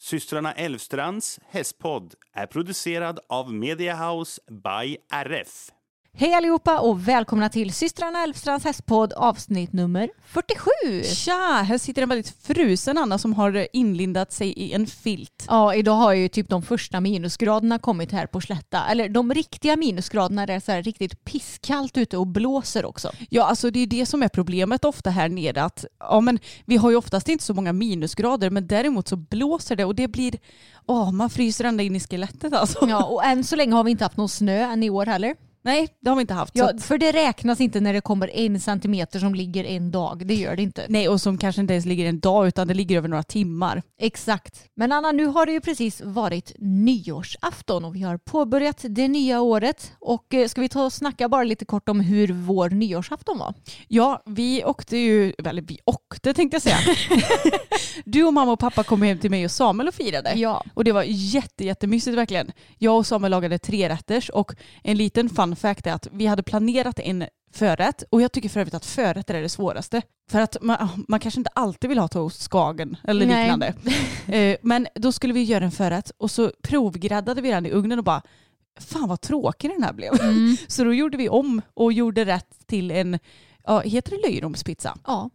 Systrarna Elvstrands hästpodd är producerad av Media House by RF. Hej allihopa och välkomna till systrarna Elfstrands hästpodd avsnitt nummer 47. Tja, här sitter en väldigt frusen Anna som har inlindat sig i en filt. Ja, idag har ju typ de första minusgraderna kommit här på Slätta. Eller de riktiga minusgraderna där det är så här riktigt pisskallt ute och blåser också. Ja, alltså det är det som är problemet ofta här nere. Att, ja, men vi har ju oftast inte så många minusgrader men däremot så blåser det och det blir, åh, man fryser ända in i skelettet alltså. Ja, och än så länge har vi inte haft någon snö än i år heller. Nej, det har vi inte haft. Ja, att, för det räknas inte när det kommer en centimeter som ligger en dag. Det gör det inte. nej, och som kanske inte ens ligger en dag utan det ligger över några timmar. Exakt. Men Anna, nu har det ju precis varit nyårsafton och vi har påbörjat det nya året. Och eh, ska vi ta och snacka bara lite kort om hur vår nyårsafton var? Ja, vi åkte ju, eller vi åkte tänkte jag säga. du och mamma och pappa kom hem till mig och Samuel och firade. Ja. Och det var jätte, jättemysigt verkligen. Jag och Samuel lagade tre rätters och en liten fun fact är att vi hade planerat en förrätt och jag tycker för övrigt att förrätter är det svåraste. För att man, man kanske inte alltid vill ha toast skagen eller Nej. liknande. Eh, Men då skulle vi göra en förrätt och så provgräddade vi den i ugnen och bara fan vad tråkig den här blev. Så då gjorde vi om och gjorde rätt till en, ja, heter det löjromspizza? Ja,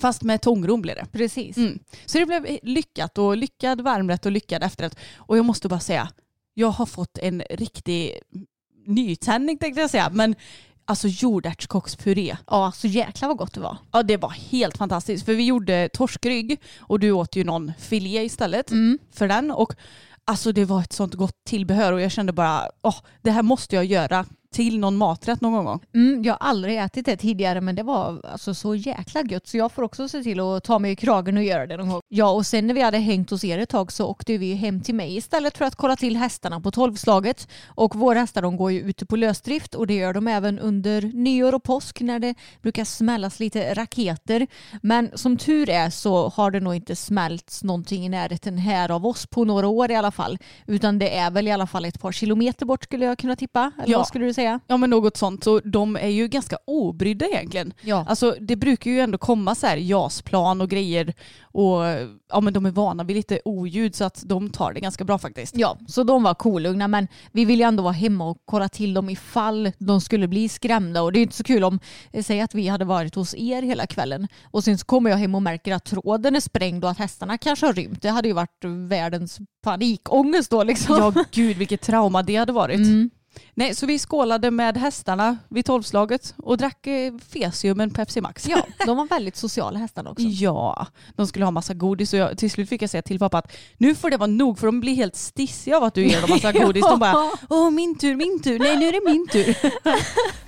Fast med tångrom blev det. precis. Mm. Så det blev lyckat och lyckad varmrätt och lyckad efterrätt. Och jag måste bara säga, jag har fått en riktig nytändning tänkte jag säga. Men alltså jordärtskockspuré. Ja, så jäkla vad gott det var. Ja det var helt fantastiskt. För vi gjorde torskrygg och du åt ju någon filé istället för den. Och alltså det var ett sånt gott tillbehör och jag kände bara, åh det här måste jag göra till någon maträtt någon gång. Mm, jag har aldrig ätit det tidigare men det var alltså så jäkla gött så jag får också se till att ta mig i kragen och göra det någon gång. Ja och sen när vi hade hängt hos er ett tag så åkte vi hem till mig istället för att kolla till hästarna på tolvslaget. Och våra hästar de går ju ute på lösdrift och det gör de även under nyår och påsk när det brukar smällas lite raketer. Men som tur är så har det nog inte smällts någonting i närheten här av oss på några år i alla fall. Utan det är väl i alla fall ett par kilometer bort skulle jag kunna tippa. Eller Ja. vad skulle du säga? Ja men något sånt. Så de är ju ganska obrydda egentligen. Ja. Alltså det brukar ju ändå komma så här jasplan och grejer och ja men de är vana vid lite oljud så att de tar det ganska bra faktiskt. Ja, så de var kolugna men vi vill ju ändå vara hemma och kolla till dem ifall de skulle bli skrämda och det är inte så kul om, eh, säg att vi hade varit hos er hela kvällen och sen så kommer jag hem och märker att tråden är sprängd och att hästarna kanske har rymt. Det hade ju varit världens panikångest då liksom. Ja gud vilket trauma det hade varit. Mm. Nej så vi skålade med hästarna vid tolvslaget och drack eh, Fesium en Pepsi Max. Ja, de var väldigt sociala hästarna också. Ja, de skulle ha massa godis och jag, till slut fick jag säga till pappa att nu får det vara nog för de blir helt stissiga av att du ger dem massa godis. De bara åh min tur, min tur, nej nu är det min tur.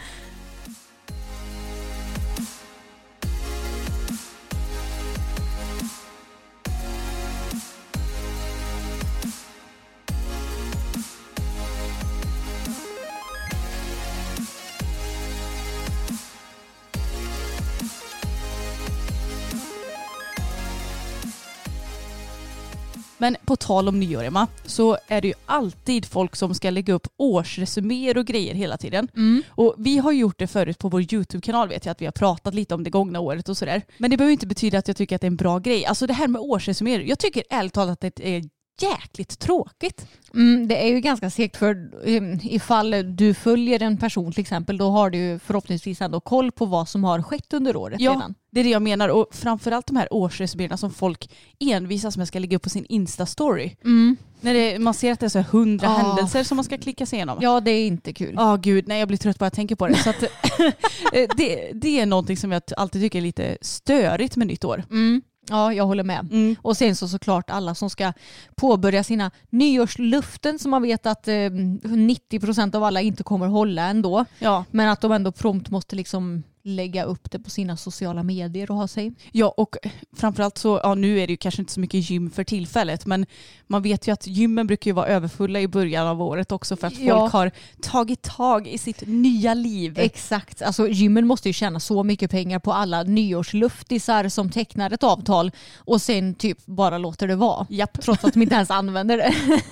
Men på tal om nyår Emma, så är det ju alltid folk som ska lägga upp årsresuméer och grejer hela tiden. Och vi har gjort det förut på vår YouTube-kanal vet jag att vi har pratat lite om det gångna året och sådär. Men det behöver inte betyda att jag tycker att det är en bra grej. Alltså det här med årsresuméer, jag tycker ärligt talat att det är jäkligt tråkigt. Mm, det är ju ganska segt för um, ifall du följer en person till exempel då har du förhoppningsvis ändå koll på vad som har skett under året Ja, redan. det är det jag menar. Och framförallt de här årsresumeringarna som folk envisas med ska lägga upp på sin Insta-story. Mm. När det, man ser att det är så hundra Ja. händelser som man ska klicka sig igenom. Ja det är inte kul. Ja gud, nej jag blir trött bara jag tänker på det. Så att, eh, det, det är någonting som jag alltid tycker är lite störigt med nytt år. Mm. Ja jag håller med. Mm. Och sen så såklart alla som ska påbörja sina nyårsluften som man vet att eh, 90% av alla inte kommer hålla ändå. Ja. Men att de ändå prompt måste liksom lägga upp det på sina sociala medier och ha sig. ja, och framförallt så, ja nu är det ju kanske inte så mycket gym för tillfället, men man vet ju att gymmen brukar ju vara överfulla i början av året också för att folk Ja. har tagit tag i sitt nya liv. Exakt, alltså gymmen måste ju tjäna så mycket pengar på alla nyårsluftisar som tecknar ett avtal och sen typ bara låter det vara. Japp. Trots att de inte ens använder det.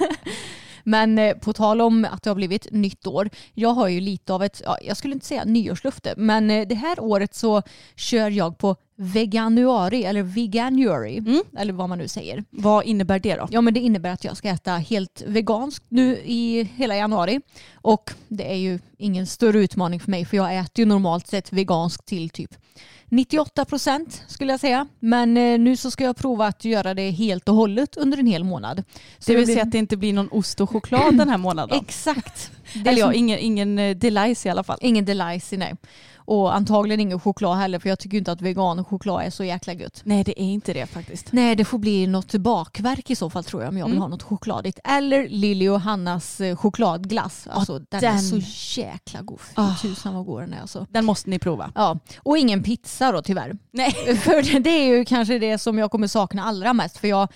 Men eh, på tal om att det har blivit nytt år. Jag har ju lite av ett, ja, jag skulle inte säga nyårslufte, men eh, det här året så kör jag på veganuari eller veganuary. Eller vad man nu säger. Vad innebär det då? Ja men det innebär att jag ska äta helt veganskt nu i hela januari. Och det är ju ingen större utmaning för mig för jag äter ju normalt sett veganskt till typ 98 procent skulle jag säga. Men eh, nu så ska jag prova att göra det helt och hållet under en hel månad. Så Det vill säga att det inte blir någon ost och choklad den här månaden. Exakt. Det Eller ja, ingen, ingen eh, delice i alla fall. Ingen delice, nej. Och antagligen ingen choklad heller för jag tycker inte att vegan och choklad är så jäkla gött. Nej det är inte det faktiskt. Nej, det får bli något bakverk i så fall tror jag om jag vill Mm. ha något chokladigt. Eller Lili och Hannas eh, chokladglass. Alltså, den, är den. så jäkla god. Fy Ah. tusan vad god den är alltså. Den måste ni prova. Ja, och ingen pizza då tyvärr. Nej. För det är ju kanske det som jag kommer sakna allra mest. För jag,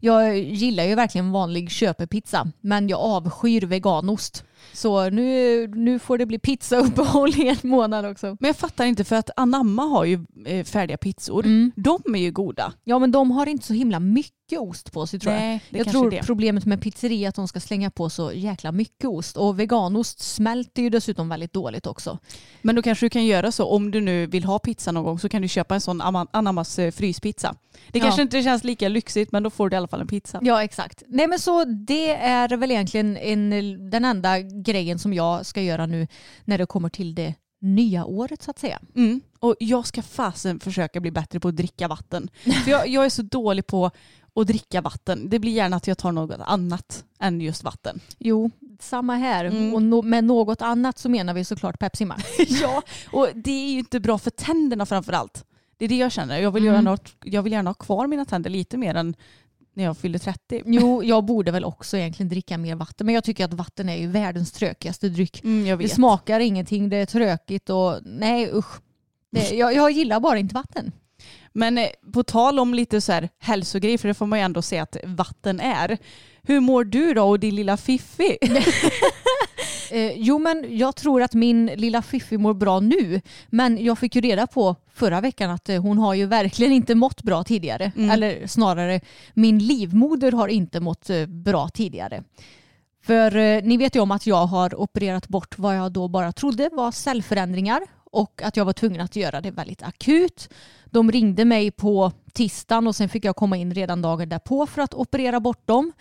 jag gillar ju verkligen vanlig köpepizza. Men jag avskyr veganost. Så nu, nu får det bli pizzauppehåll i en månad också. Men jag fattar inte för att Anamma har ju eh, färdiga pizzor. Mm. De är ju goda. Ja men de har inte så himla mycket ost på sig tror jag. Nej, jag kanske tror det. problemet med pizzeria är att de ska slänga på så jäkla mycket ost. Och veganost smälter ju dessutom väldigt dåligt också. Men då kanske du kan göra så om du nu vill ha pizza någon gång så kan du köpa en sån Anammas eh, fryspizza. Det Ja. kanske inte känns lika lyxigt men då får du i alla fall en pizza. Ja exakt. Nej men så det är väl egentligen en, den enda grejen som jag ska göra nu när det kommer till det nya året så att säga. Mm. Och jag ska fasen försöka bli bättre på att dricka vatten. För jag, jag är så dålig på att dricka vatten. Det blir gärna att jag tar något annat än just vatten. Jo, samma här. Mm. Och no, med något annat så menar vi såklart Pepsi Max. ja, och det är ju inte bra för tänderna framför allt. Det är det jag känner. Jag vill, Mm. göra något, jag vill gärna ha kvar mina tänder lite mer än när jag fyllde 30. Jo, jag borde väl också egentligen dricka mer vatten. Men jag tycker att vatten är ju världens trökigaste dryck. Mm, Det smakar ingenting, det är trökigt och nej usch. Det, jag, jag gillar bara inte vatten. Men eh, på tal om lite så här hälsogrejer, för det får man ju ändå säga att vatten är. Hur mår du då och din lilla Fiffi? Eh, jo men jag tror att min lilla Fiffi mår bra nu. Men jag fick ju reda på förra veckan att eh, hon har ju verkligen inte mått bra tidigare. Mm. Eller snarare min livmoder har inte mått eh, bra tidigare. För eh, ni vet ju om att jag har opererat bort vad jag då bara trodde var cellförändringar och att jag var tvungen att göra det väldigt akut. De ringde mig på tisdagen och sen fick jag komma in redan dagen därpå för att operera bort dem.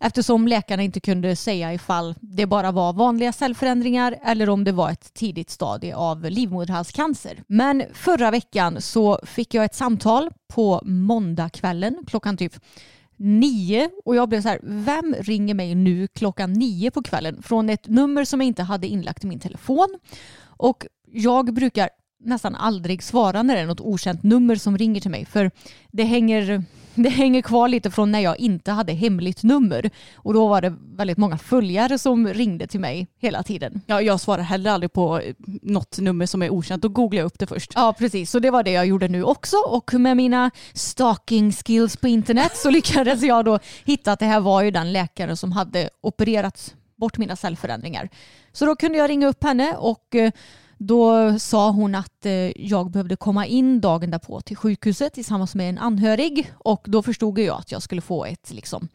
Eftersom läkarna inte kunde säga ifall det bara var vanliga cellförändringar eller om det var ett tidigt stadie av livmoderhalscancer. Men förra veckan så fick jag ett samtal på måndagskvällen klockan typ nio och jag blev så här, vem ringer mig nu klockan nio på kvällen från ett nummer som jag inte hade inlagt i min telefon. Och jag brukar nästan aldrig svara när det är något okänt nummer som ringer till mig för det hänger, det hänger kvar lite från när jag inte hade hemligt nummer och då var det väldigt många följare som ringde till mig hela tiden. Ja, jag svarar heller aldrig på eh, något nummer som är okänt. Då googlar jag upp det först. Ja precis, så det var det jag gjorde nu också och med mina stalking skills på internet så lyckades jag då hitta att det här var ju den läkare som hade opererat bort mina cellförändringar. Så då kunde jag ringa upp henne och eh, då sa hon att eh, jag behövde komma in dagen därpå till sjukhuset tillsammans med en anhörig och då förstod jag att jag skulle få ett liksom,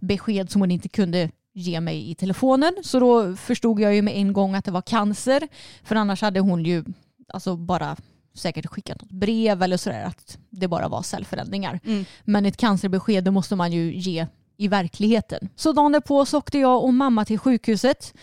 besked som hon inte kunde ge mig i telefonen. Så då förstod jag ju med en gång att det var cancer. För annars hade hon ju alltså bara säkert skickat något brev eller sådär att det bara var cellförändringar. Mm. Men ett cancerbesked det måste man ju ge i verkligheten. Så dagen därpå så åkte jag och mamma till sjukhuset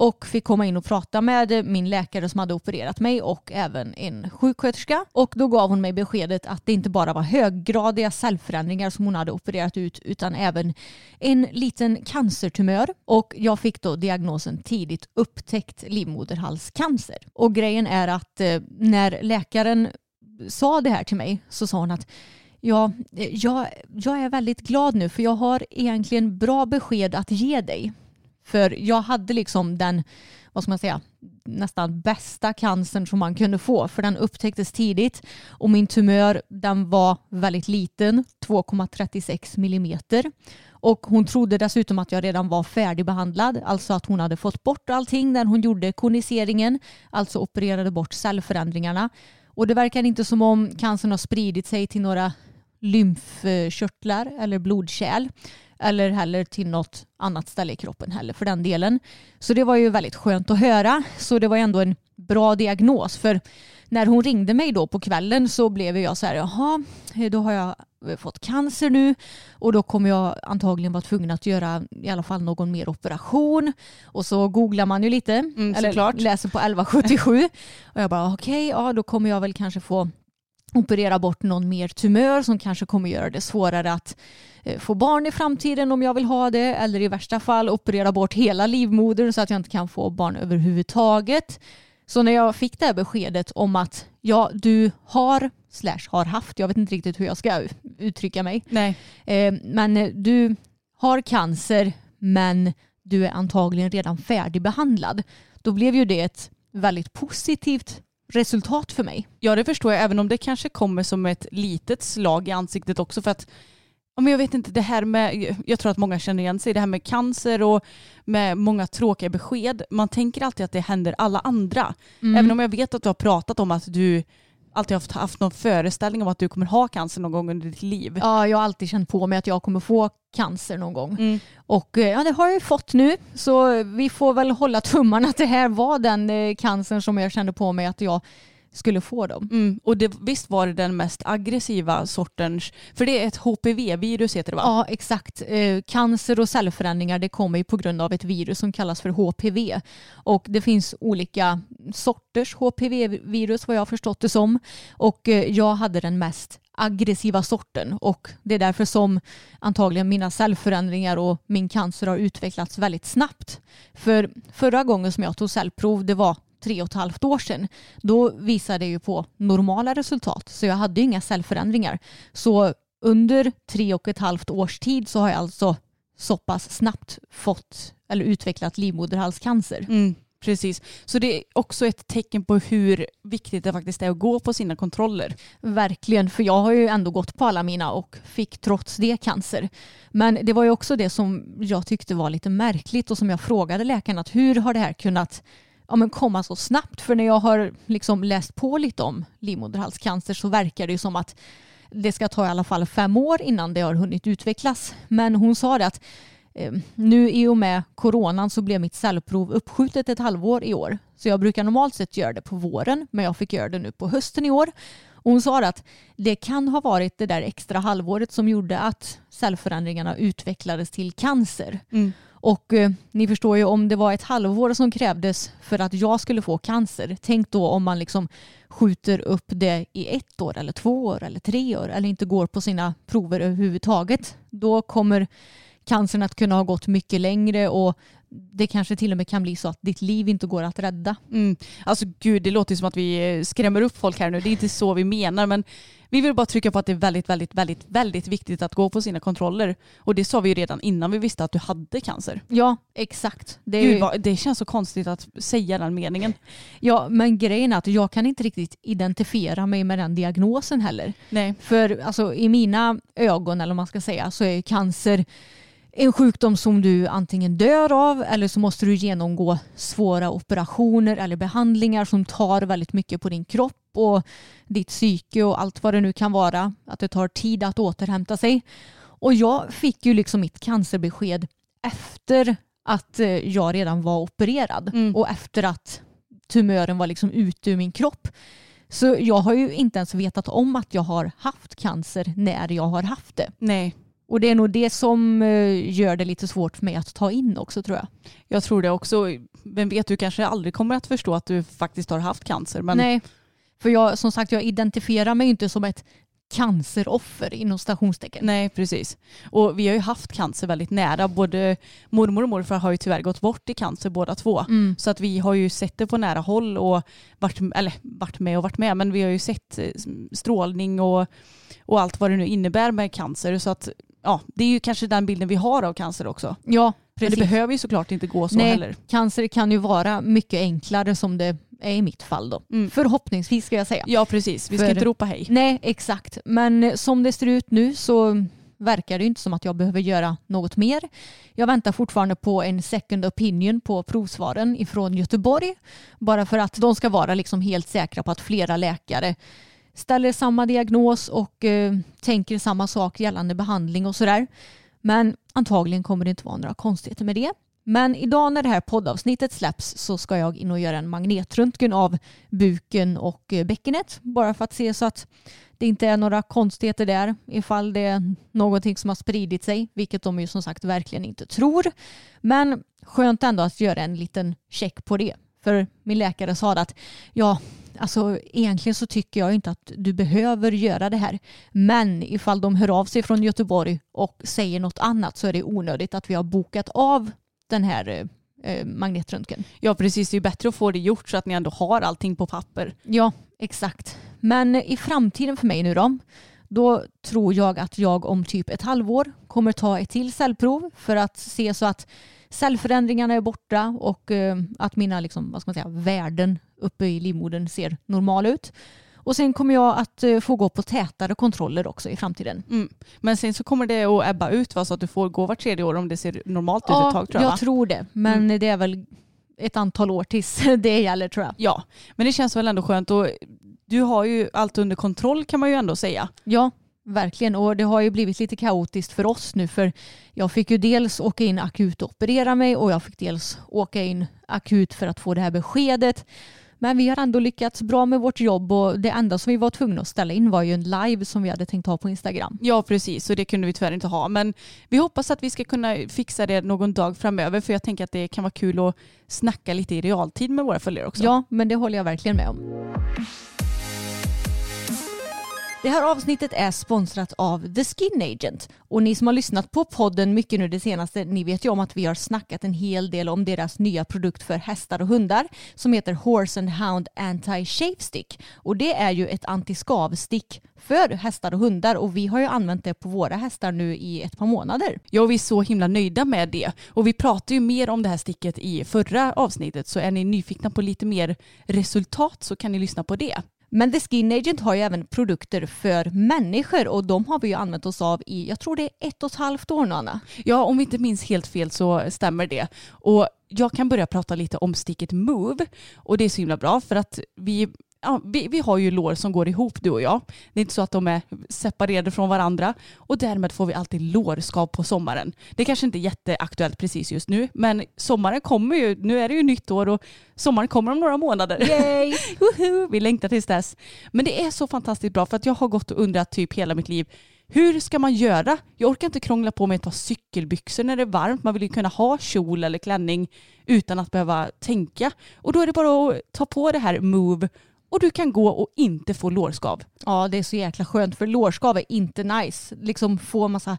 och fick komma in och prata med min läkare som hade opererat mig och även en sjuksköterska. Och då gav hon mig beskedet att det inte bara var höggradiga cellförändringar som hon hade opererat ut utan även en liten cancertumör. Och jag fick då diagnosen tidigt upptäckt livmoderhalscancer. Och grejen är att eh, när läkaren sa det här till mig så sa hon att Ja, eh, jag, jag är väldigt glad nu för jag har egentligen bra besked att ge dig. För jag hade liksom den, vad ska man säga, nästan bästa cancern som man kunde få för den upptäcktes tidigt och min tumör den var väldigt liten, 2,36 millimeter. Och hon trodde dessutom att jag redan var färdigbehandlad, alltså att hon hade fått bort allting när hon gjorde koniseringen, alltså opererade bort cellförändringarna. Och det verkar inte som om cancern har spridit sig till några lymfkörtlar eller blodkärl eller heller till något annat ställe i kroppen heller för den delen. Så det var ju väldigt skönt att höra. Så det var ändå en bra diagnos för när hon ringde mig då på kvällen så blev jag så här, jaha, då har jag fått cancer nu och då kommer jag antagligen vara tvungen att göra i alla fall någon mer operation. Och så googlar man ju lite, Mm, eller såklart. läser på 1177 och jag bara okej, ja då kommer jag väl kanske få operera bort någon mer tumör som kanske kommer göra det svårare att eh, få barn i framtiden om jag vill ha det eller i värsta fall operera bort hela livmodern så att jag inte kan få barn överhuvudtaget. Så när jag fick det här beskedet om att ja, du har slash har haft, jag vet inte riktigt hur jag ska uttrycka mig, Nej. eh, men eh, du har cancer men du är antagligen redan färdigbehandlad. Då blev ju det ett väldigt positivt resultat för mig. Ja det förstår jag, även om det kanske kommer som ett litet slag i ansiktet också för att ja, men jag vet inte, det här med, jag tror att många känner igen sig, det här med cancer och med många tråkiga besked. Man tänker alltid att det händer alla andra. Även om jag vet att du har pratat om att du alltid haft, haft någon föreställning om att du kommer ha cancer någon gång under ditt liv. Ja, jag har alltid känt på mig att jag kommer få cancer någon gång. Mm. Och eh, ja, det har jag ju fått nu. Så vi får väl hålla tummarna att det här var den eh, cancern som jag kände på mig att jag skulle få dem. Mm. Och det, visst var det den mest aggressiva sortens, för det är ett HPV-virus heter det va? Ja, exakt. Eh, cancer och cellförändringar det kommer ju på grund av ett virus som kallas för HPV. Och det finns olika sorters HPV-virus vad jag har förstått det som. Och eh, jag hade den mest aggressiva sorten och det är därför som antagligen mina cellförändringar och min cancer har utvecklats väldigt snabbt. För förra gången som jag tog cellprov det var tre och ett halvt år sedan. Då visade det ju på normala resultat så jag hade ju inga cellförändringar. Så under tre och ett halvt års tid så har jag alltså så pass snabbt fått eller utvecklat livmoderhalscancer. Mm, precis. Så det är också ett tecken på hur viktigt det faktiskt är att gå på sina kontroller. Verkligen, för jag har ju ändå gått på alla mina och fick trots det cancer. Men det var ju också det som jag tyckte var lite märkligt och som jag frågade läkaren att hur har det här kunnat ja, men komma så snabbt? För när jag har liksom läst på lite om livmoderhalscancer så verkar det ju som att det ska ta i alla fall fem år innan det har hunnit utvecklas. Men hon sa det att eh, nu i och med coronan så blev mitt cellprov uppskjutet ett halvår i år. Så jag brukar normalt sett göra det på våren men jag fick göra det nu på hösten i år. Och hon sa att det kan ha varit det där extra halvåret som gjorde att cellförändringarna utvecklades till cancer. Mm. Och eh, ni förstår ju om det var ett halvår som krävdes för att jag skulle få cancer. Tänk då om man liksom skjuter upp det i ett år eller två år eller tre år eller inte går på sina prover överhuvudtaget. Då kommer cancern att kunna ha gått mycket längre och det kanske till och med kan bli så att ditt liv inte går att rädda. Mm. Alltså gud, det låter som att vi eh, skrämmer upp folk här nu. Det är inte så vi menar, men vi vill bara trycka på att det är väldigt, väldigt, väldigt, väldigt viktigt att gå på sina kontroller. Och det sa vi ju redan innan vi visste att du hade cancer. Ja, exakt. Det, Gud, vad, det känns så konstigt att säga den meningen. ja, men grejen är att jag kan inte riktigt identifiera mig med den diagnosen heller. Nej. För alltså, i mina ögon, eller vad man ska säga, så är cancer en sjukdom som du antingen dör av eller så måste du genomgå svåra operationer eller behandlingar som tar väldigt mycket på din kropp och ditt psyke och allt vad det nu kan vara. Att det tar tid att återhämta sig. Och jag fick ju liksom mitt cancerbesked efter att eh, jag redan var opererad Mm. och efter att tumören var liksom ute ur min kropp. Så jag har ju inte ens vetat om att jag har haft cancer när jag har haft det. Nej. Och det är nog det som eh, gör det lite svårt för mig att ta in också tror jag. Jag tror det också. Vem vet, du kanske aldrig kommer att förstå att du faktiskt har haft cancer. Men Nej, för jag, som sagt jag identifierar mig inte som ett canceroffer inom stationstecken. Nej, precis. Och vi har ju haft cancer väldigt nära. Både mormor och morfar har ju tyvärr gått bort i cancer båda två. Mm. Så att vi har ju sett det på nära håll och varit, eller varit med och varit med, men vi har ju sett eh, strålning och, och allt vad det nu innebär med cancer. Så att ja, det är ju kanske den bilden vi har av cancer också. Ja, Men precis. det behöver ju såklart inte gå så Nej, heller. cancer kan ju vara mycket enklare som det är i mitt fall då. Mm. Förhoppningsvis ska jag säga. Ja, precis. Vi ska För- inte ropa hej. Nej, exakt. Men som det ser ut nu så verkar det inte som att jag behöver göra något mer. Jag väntar fortfarande på en second opinion på provsvaren ifrån Göteborg. Bara för att de ska vara liksom helt säkra på att flera läkare ställer samma diagnos och eh, tänker samma sak gällande behandling och sådär. Men antagligen kommer det inte vara några konstigheter med det. Men idag när det här poddavsnittet släpps så ska jag in och göra en magnetröntgen av buken och eh, bäckenet. Bara för att se så att det inte är några konstigheter där ifall det är någonting som har spridit sig, vilket de ju som sagt verkligen inte tror. Men skönt ändå att göra en liten check på det. För min läkare sa att ja, alltså egentligen så tycker jag inte att du behöver göra det här. Men ifall de hör av sig från Göteborg och säger något annat så är det onödigt att vi har bokat av den här eh, eh, magnetröntgen. Ja, precis. Det är ju bättre att få det gjort så att ni ändå har allting på papper. Ja, exakt. Men i framtiden för mig nu då, då tror jag att jag om typ ett halvår kommer ta ett till cellprov för att se så att cellförändringarna är borta och eh, att mina liksom, vad ska man säga, värden uppe i livmodern ser normala ut. Och sen kommer jag att eh, få gå på tätare kontroller också i framtiden. Mm. Men sen så kommer det att ebba ut va? så att du får gå var tredje år om det ser normalt ut ett tag tror jag. jag va? tror det. Men det är väl ett antal år tills det gäller tror jag. Ja, men det känns väl ändå skönt och du har ju allt under kontroll kan man ju ändå säga. Ja, verkligen. Och det har ju blivit lite kaotiskt för oss nu för jag fick ju dels åka in akut och operera mig och jag fick dels åka in akut för att få det här beskedet. Men vi har ändå lyckats bra med vårt jobb och det enda som vi var tvungna att ställa in var ju en live som vi hade tänkt ha på Instagram. Ja precis och det kunde vi tyvärr inte ha men vi hoppas att vi ska kunna fixa det någon dag framöver för jag tänker att det kan vara kul att snacka lite i realtid med våra följare också. Ja, men det håller jag verkligen med om. Det här avsnittet är sponsrat av The Skin Agent och ni som har lyssnat på podden mycket nu det senaste, ni vet ju om att vi har snackat en hel del om deras nya produkt för hästar och hundar som heter Horse and Hound Anti-Shave Stick och det är ju ett antiskavstick för hästar och hundar och vi har ju använt det på våra hästar nu i ett par månader. Ja, vi är så himla nöjda med det. Och vi pratade ju mer om det här sticket i förra avsnittet så är ni nyfikna på lite mer resultat så kan ni lyssna på det. Men The Skin Agent har ju även produkter för människor och de har vi ju använt oss av i, jag tror det är ett och ett halvt år nu Anna. Ja, om vi inte minns helt fel så stämmer det. Och jag kan börja prata lite om sticket Move och det är så himla bra för att vi Ja, vi, vi har ju lår som går ihop du och jag. Det är inte så att de är separerade från varandra och därmed får vi alltid lårskav på sommaren. Det kanske inte är jätteaktuellt precis just nu men sommaren kommer ju, nu är det ju nytt år och sommaren kommer om några månader. Yay! Vi längtar tills dess. Men det är så fantastiskt bra för att jag har gått och undrat typ hela mitt liv hur ska man göra? Jag orkar inte krångla på med ett par cykelbyxor när det är varmt. Man vill ju kunna ha kjol eller klänning utan att behöva tänka. Och då är det bara att ta på det här Move och du kan gå och inte få lårskav. Ja det är så jäkla skönt för lårskav är inte nice. Liksom få massa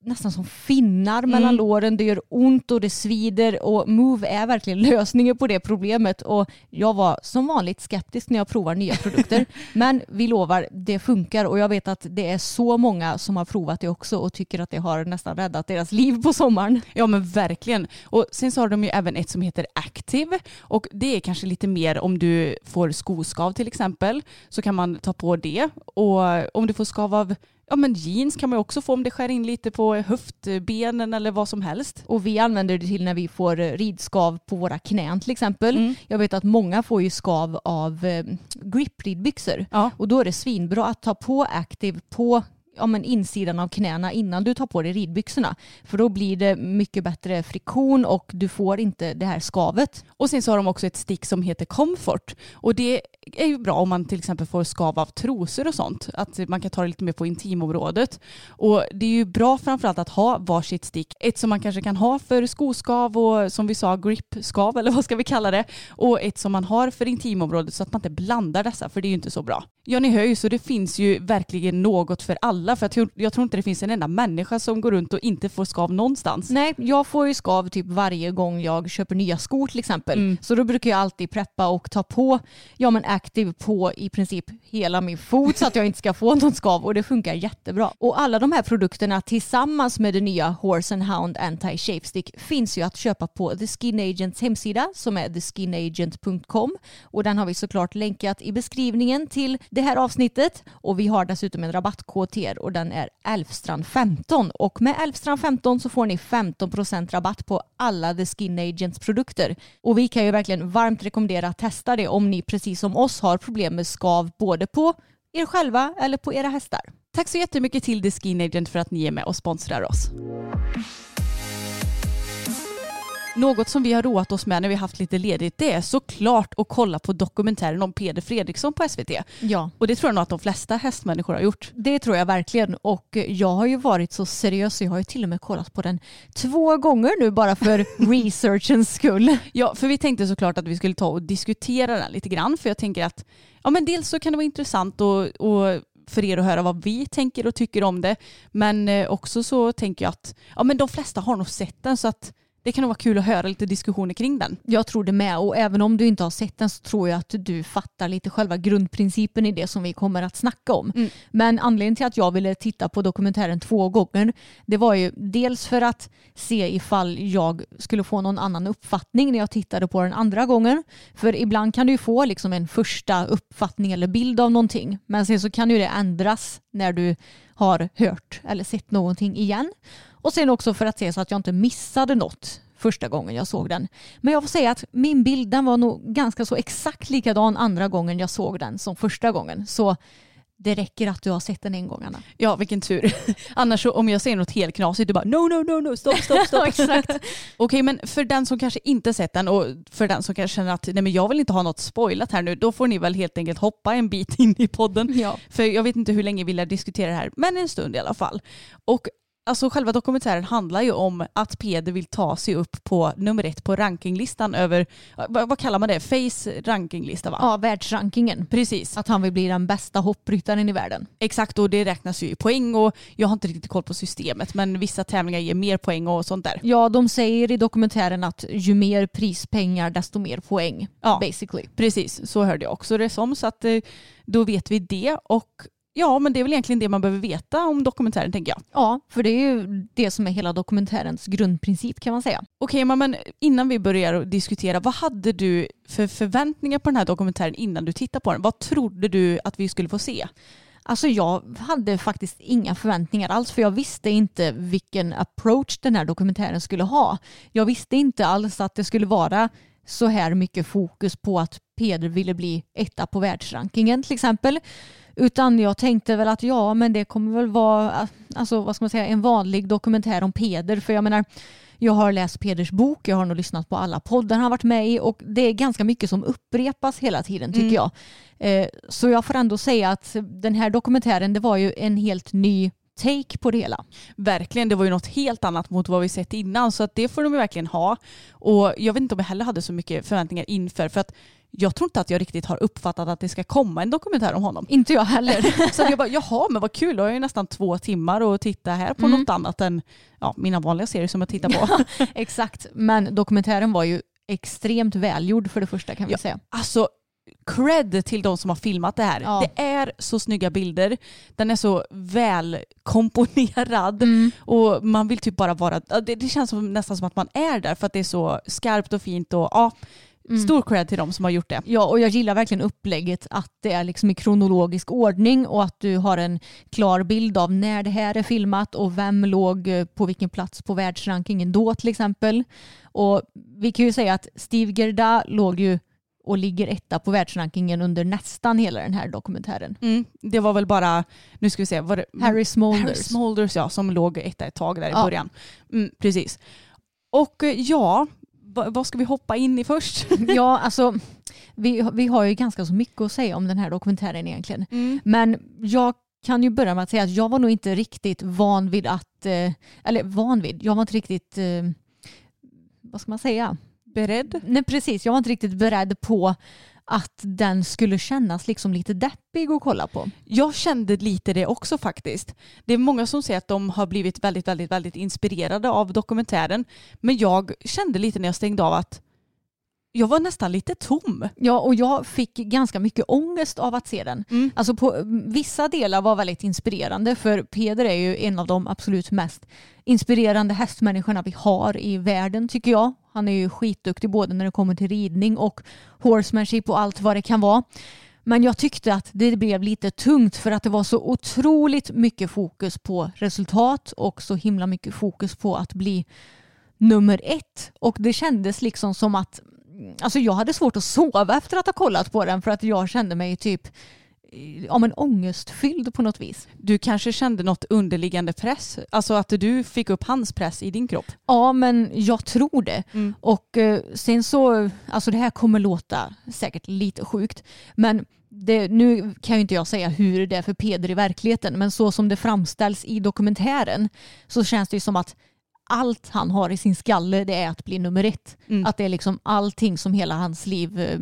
nästan som finnar mellan låren. Det gör ont och det svider och Move är verkligen lösningen på det problemet. Och jag var som vanligt skeptisk när jag provar nya produkter. Men vi lovar, det funkar och jag vet att det är så många som har provat det också och tycker att det har nästan räddat deras liv på sommaren. Ja men verkligen. Och sen så har de ju även ett som heter Active och det är kanske lite mer om du får skoskav till exempel så kan man ta på det och om du får skav av Ja men jeans kan man också få om det skär in lite på höftbenen eller vad som helst. Och vi använder det till när vi får eh, ridskav på våra knän till exempel. Mm. Jag vet att många får ju skav av eh, gripridbyxor. Ja. Och då är det svinbra att ta på Active på ja, men insidan av knäna innan du tar på dig ridbyxorna. För då blir det mycket bättre friktion och du får inte det här skavet. Och sen så har de också ett stick som heter Comfort. Och det är ju bra om man till exempel får skav av trosor och sånt. Att man kan ta det lite mer på intimområdet. Och det är ju bra framförallt att ha varsitt stick. Ett som man kanske kan ha för skoskav och som vi sa gripskav eller vad ska vi kalla det. Och ett som man har för intimområdet så att man inte blandar dessa för det är ju inte så bra. Ja ni hör ju så det finns ju verkligen något för alla för jag, jag tror inte det finns en enda människa som går runt och inte får skav någonstans. Nej, jag får ju skav typ varje gång jag köper nya skor till exempel. Mm. Så då brukar jag alltid preppa och ta på ja, men Active på i princip hela min fot så att jag inte ska få någon skav och det funkar jättebra. Och alla de här produkterna tillsammans med det nya Horse and Hound Anti-Shape Stick finns ju att köpa på The Skin Agents hemsida som är theskinagent.com och den har vi såklart länkat i beskrivningen till det här avsnittet och vi har dessutom en rabattkod till er och den är Elfstrand15 och med Elfstrand15 så får ni 15% rabatt på alla The Skin Agents produkter och vi kan ju verkligen varmt rekommendera att testa det om ni precis som oss har problem med skav både på er själva eller på era hästar. Tack så jättemycket till The Skin Agent för att ni är med och sponsrar oss. Något som vi har roat oss med när vi haft lite ledigt det är såklart att kolla på dokumentären om Peder Fredriksson på SVT. Ja, Och det tror jag nog att de flesta hästmänniskor har gjort. det tror jag verkligen och jag har ju varit så seriös så jag har ju till och med kollat på den två gånger nu bara för researchens skull. Ja, för vi tänkte såklart att vi skulle ta och diskutera den lite grann för jag tänker att ja men dels så kan det vara intressant och, och för er att höra vad vi tänker och tycker om det. Men eh, också så tänker jag att ja, men de flesta har nog sett den så att det kan nog vara kul att höra lite diskussioner kring den. Jag tror det med och även om du inte har sett den så tror jag att du fattar lite själva grundprincipen i det som vi kommer att snacka om. Mm. Men anledningen till att jag ville titta på dokumentären två gånger det var ju dels för att se ifall jag skulle få någon annan uppfattning när jag tittade på den andra gången. För ibland kan du ju få liksom en första uppfattning eller bild av någonting men sen så kan ju det ändras när du har hört eller sett någonting igen. Och sen också för att se så att jag inte missade något första gången jag såg den. Men jag får säga att min bild den var nog ganska så exakt likadan andra gången jag såg den som första gången. Så det räcker att du har sett den en gång Anna. Ja, vilken tur. Annars så om jag säger något helt knasigt, du bara no, no, no, no, stopp, stopp, stopp. exakt. Okej, men för den som kanske inte sett den och för den som kanske känner att nej, men jag vill inte ha något spoilat här nu, då får ni väl helt enkelt hoppa en bit in i podden. Ja. För jag vet inte hur länge vi lär diskutera det här, men en stund i alla fall. Och alltså själva dokumentären handlar ju om att Peder vill ta sig upp på nummer ett på rankinglistan över, vad, vad kallar man det, Face rankinglista va? ja, världsrankingen. Precis. Att han vill bli den bästa hoppryttaren i världen. Exakt och det räknas ju i poäng och jag har inte riktigt koll på systemet men vissa tävlingar ger mer poäng och sånt där. Ja, de säger i dokumentären att ju mer prispengar desto mer poäng. Ja. Basically. Precis, så hörde jag också det som så att eh, då vet vi det och ja men det är väl egentligen det man behöver veta om dokumentären tänker jag. Ja, för det är ju det som är hela dokumentärens grundprincip kan man säga. Okej men, men innan vi börjar diskutera, vad hade du för förväntningar på den här dokumentären innan du tittade på den? Vad trodde du att vi skulle få se? Alltså jag hade faktiskt inga förväntningar alls för jag visste inte vilken approach den här dokumentären skulle ha. Jag visste inte alls att det skulle vara så här mycket fokus på att Peder ville bli etta på världsrankingen till exempel. Utan jag tänkte väl att ja, men det kommer väl vara alltså, vad ska man säga, en vanlig dokumentär om Peder. För jag menar, jag har läst Peders bok, jag har nog lyssnat på alla poddar han har varit med i och det är ganska mycket som upprepas hela tiden tycker Mm. jag. Eh, så jag får ändå säga att den här dokumentären det var ju en helt ny take på det hela. Verkligen, det var ju något helt annat mot vad vi sett innan så att det får de ju verkligen ha. Och jag vet inte om jag heller hade så mycket förväntningar inför för att jag tror inte att jag riktigt har uppfattat att det ska komma en dokumentär om honom. Inte jag heller. Så jag bara, jaha men vad kul, då har jag ju nästan två timmar att titta här på Mm. något annat än ja, mina vanliga serier som jag tittar på. Exakt, men dokumentären var ju extremt välgjord för det första kan vi Ja. säga. Alltså cred till de som har filmat det här. Ja. Det är så snygga bilder. Den är så välkomponerad Mm. och man vill typ bara vara, det, det känns som, nästan som att man är där för att det är så skarpt och fint och ja, Mm. stor cred till de som har gjort det. Ja, och jag gillar verkligen upplägget att det är liksom i kronologisk ordning och att du har en klar bild av när det här är filmat och vem låg eh, på vilken plats på världsrankingen då till exempel. Och vi kan ju säga att Steve Gerda låg ju och ligger etta på världsrankingen under nästan hela den här dokumentären. Mm, det var väl bara, nu ska vi se, var det Harry Smolders. Harry Smolders ja, som låg etta ett tag där i Ja. början. Mm, precis. Och eh, ja, va- vad ska vi hoppa in i först? ja, alltså vi, vi har ju ganska så mycket att säga om den här dokumentären egentligen. Mm. Men jag kan ju börja med att säga att jag var nog inte riktigt van vid att, eh, eller van vid, jag var inte riktigt, eh, vad ska man säga? Beredd? Nej precis, jag var inte riktigt beredd på att den skulle kännas liksom lite deppig att kolla på. Jag kände lite det också faktiskt. Det är många som säger att de har blivit väldigt, väldigt, väldigt inspirerade av dokumentären. Men jag kände lite när jag stängde av att jag var nästan lite tom. Ja, och jag fick ganska mycket ångest av att se den. Mm. Alltså på, vissa delar var väldigt inspirerande för Peder är ju en av de absolut mest inspirerande hästmänniskorna vi har i världen tycker jag. Han är ju skitduktig både när det kommer till ridning och horsemanship och allt vad det kan vara. Men jag tyckte att det blev lite tungt för att det var så otroligt mycket fokus på resultat och så himla mycket fokus på att bli nummer ett. Och det kändes liksom som att alltså jag hade svårt att sova efter att ha kollat på den för att jag kände mig typ ja, men ångestfylld på något vis. Du kanske kände något underliggande press? Alltså att du fick upp hans press i din kropp? Ja, men jag tror det. Mm. Och eh, sen så, alltså det här kommer låta säkert lite sjukt, men det, nu kan ju inte jag säga hur det är för Peder i verkligheten, men så som det framställs i dokumentären så känns det ju som att allt han har i sin skalle det är att bli nummer ett. Mm. Att det är liksom allting som hela hans liv eh,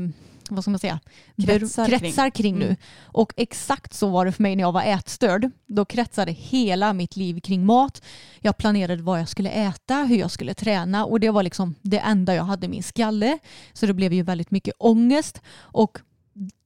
vad ska man säga, Kretsar Ber- kring. kretsar kring nu. Mm. Och exakt så var det för mig när jag var ätstörd. Då kretsade hela mitt liv kring mat. Jag planerade vad jag skulle äta, hur jag skulle träna och det var liksom det enda jag hade i min skalle. Så det blev ju väldigt mycket ångest och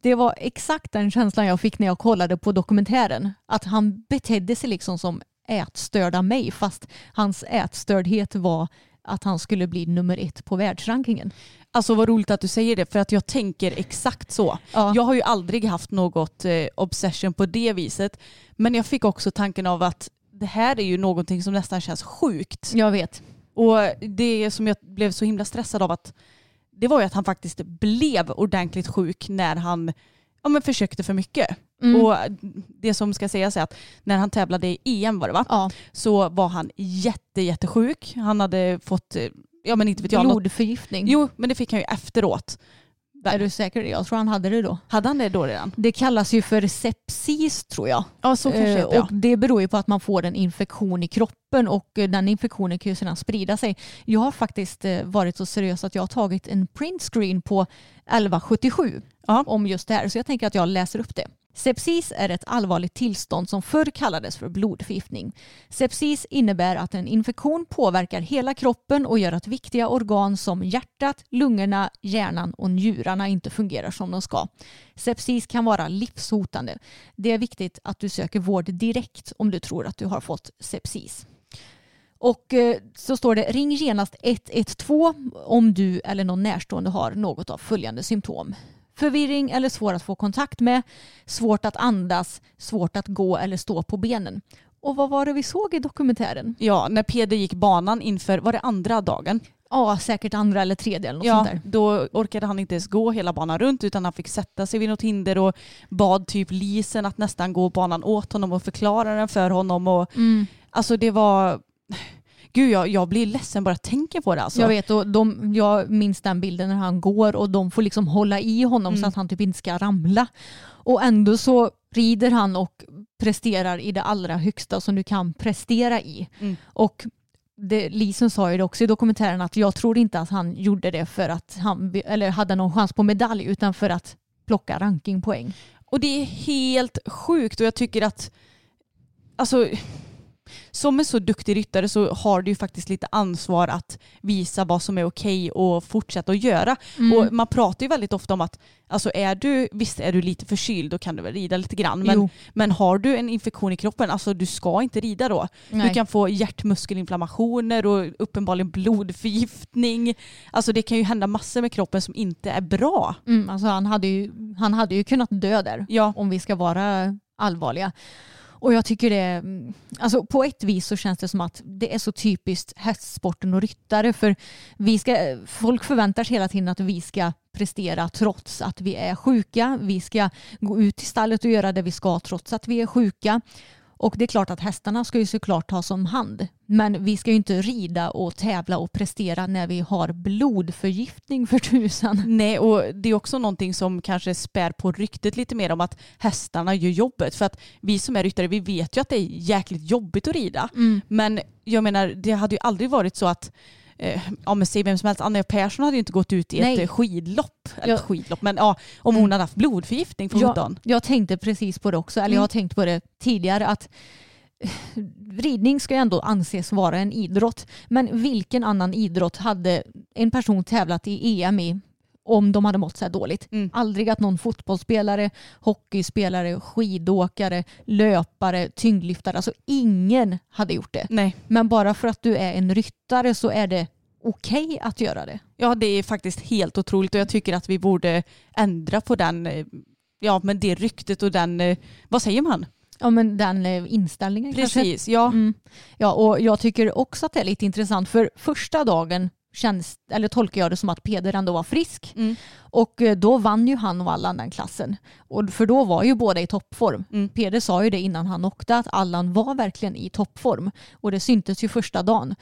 det var exakt den känslan jag fick när jag kollade på dokumentären. Att han betedde sig liksom som ätstörda mig fast hans ätstördhet var att han skulle bli nummer ett på världsrankingen. Alltså vad roligt att du säger det för att jag tänker exakt så. Ja. Jag har ju aldrig haft något eh, obsession på det viset. Men jag fick också tanken av att det här är ju någonting som nästan känns sjukt. Jag vet. Och det som jag blev så himla stressad av att det var ju att han faktiskt blev ordentligt sjuk när han ja, men försökte för mycket. Mm. Och det som ska sägas är att när han tävlade i EM var det va? Ja, Så var han jätte, jättesjuk. Han hade fått, eh, ja men inte vet jag, något. blodförgiftning. Jo men det fick han ju efteråt. Är du säker? Jag tror han hade det då. Hade han det då redan? Det kallas ju för sepsis tror jag. Ja så kanske Eh, det ja. och det beror ju på att man får en infektion i kroppen och eh, den infektionen kan ju sedan sprida sig. Jag har faktiskt eh, varit så seriös att jag har tagit en printscreen på 1177 Ja. om just det här så jag tänker att jag läser upp det. Sepsis är ett allvarligt tillstånd som förr kallades för blodförgiftning. Sepsis innebär att en infektion påverkar hela kroppen och gör att viktiga organ som hjärtat, lungorna, hjärnan och njurarna inte fungerar som de ska. Sepsis kan vara livshotande. Det är viktigt att du söker vård direkt om du tror att du har fått sepsis. Och eh, så står det ring genast 112 om du eller någon närstående har något av följande symptom. Förvirring eller svår att få kontakt med, svårt att andas, svårt att gå eller stå på benen. Och vad var det vi såg i dokumentären? Ja, när Peder gick banan inför, var det andra dagen? Ja, säkert andra eller tredje eller något Ja, sånt där. då orkade han inte ens gå hela banan runt utan han fick sätta sig vid något hinder och bad typ Lisen att nästan gå banan åt honom och förklara den för honom. Och, Mm. alltså det var... Gud, jag, jag blir ledsen bara tänker på det. Alltså. Jag vet och de, jag minns den bilden när han går och de får liksom hålla i honom Mm. så att han typ inte ska ramla. Och ändå så rider han och presterar i det allra högsta som du kan prestera i. Mm. Och det, Lisen sa ju det också i dokumentären att jag tror inte att han gjorde det för att han eller hade någon chans på medalj utan för att plocka rankingpoäng. Och det är helt sjukt och jag tycker att alltså, som en så duktig ryttare så har du ju faktiskt lite ansvar att visa vad som är okej och fortsätta att göra. Mm. Och man pratar ju väldigt ofta om att alltså är du, visst är du lite förkyld då kan du väl rida lite grann men, Jo. men har du en infektion i kroppen, alltså du ska inte rida då. Nej. Du kan få hjärtmuskelinflammationer och uppenbarligen blodförgiftning. Alltså det kan ju hända massor med kroppen som inte är bra. Mm, alltså han, hade ju, han hade ju kunnat dö där Ja. om vi ska vara allvarliga. Och jag tycker det, mm, alltså på ett vis så känns det som att det är så typiskt hästsporten och ryttare för vi ska, folk förväntar sig hela tiden att vi ska prestera trots att vi är sjuka. Vi ska gå ut i stallet och göra det vi ska trots att vi är sjuka. Och det är klart att hästarna ska ju såklart tas om hand. Men vi ska ju inte rida och tävla och prestera när vi har blodförgiftning för tusan. Nej, och det är också någonting som kanske spär på ryktet lite mer om att hästarna gör jobbet. För att vi som är ryttare, vi vet ju att det är jäkligt jobbigt att rida. Mm. Men jag menar, det hade ju aldrig varit så att eh, ja men säg vem som helst, Anna Persson hade ju inte gått ut i Nej. ett eh, skidlopp. Eller Ja. skidlopp, men ja, om hon hade haft blodförgiftning på Jag, jag tänkte precis på det också, eller jag har tänkt på det tidigare att eh, ridning ska ju ändå anses vara en idrott. Men vilken annan idrott hade en person tävlat i EM i om de hade mått så här dåligt? Mm. Aldrig att någon fotbollsspelare, hockeyspelare, skidåkare, löpare, tyngdlyftare, alltså ingen hade gjort det. Nej. Men bara för att du är en ryttare så är det okej att göra det. Ja, det är faktiskt helt otroligt och jag tycker att vi borde ändra på den, eh, ja men det ryktet och den, eh, vad säger man? Ja men den eh, inställningen kanske. Precis, ja. Mm. Ja, och jag tycker också att det är lite intressant för första dagen känns, eller tolkar jag det som att Peder ändå var frisk. Mm. Och eh, då vann ju han och Allan den klassen. Och för då var ju båda i toppform. Mm. Peder sa ju det innan han åkte att Allan var verkligen i toppform. Och det syntes ju första dagen.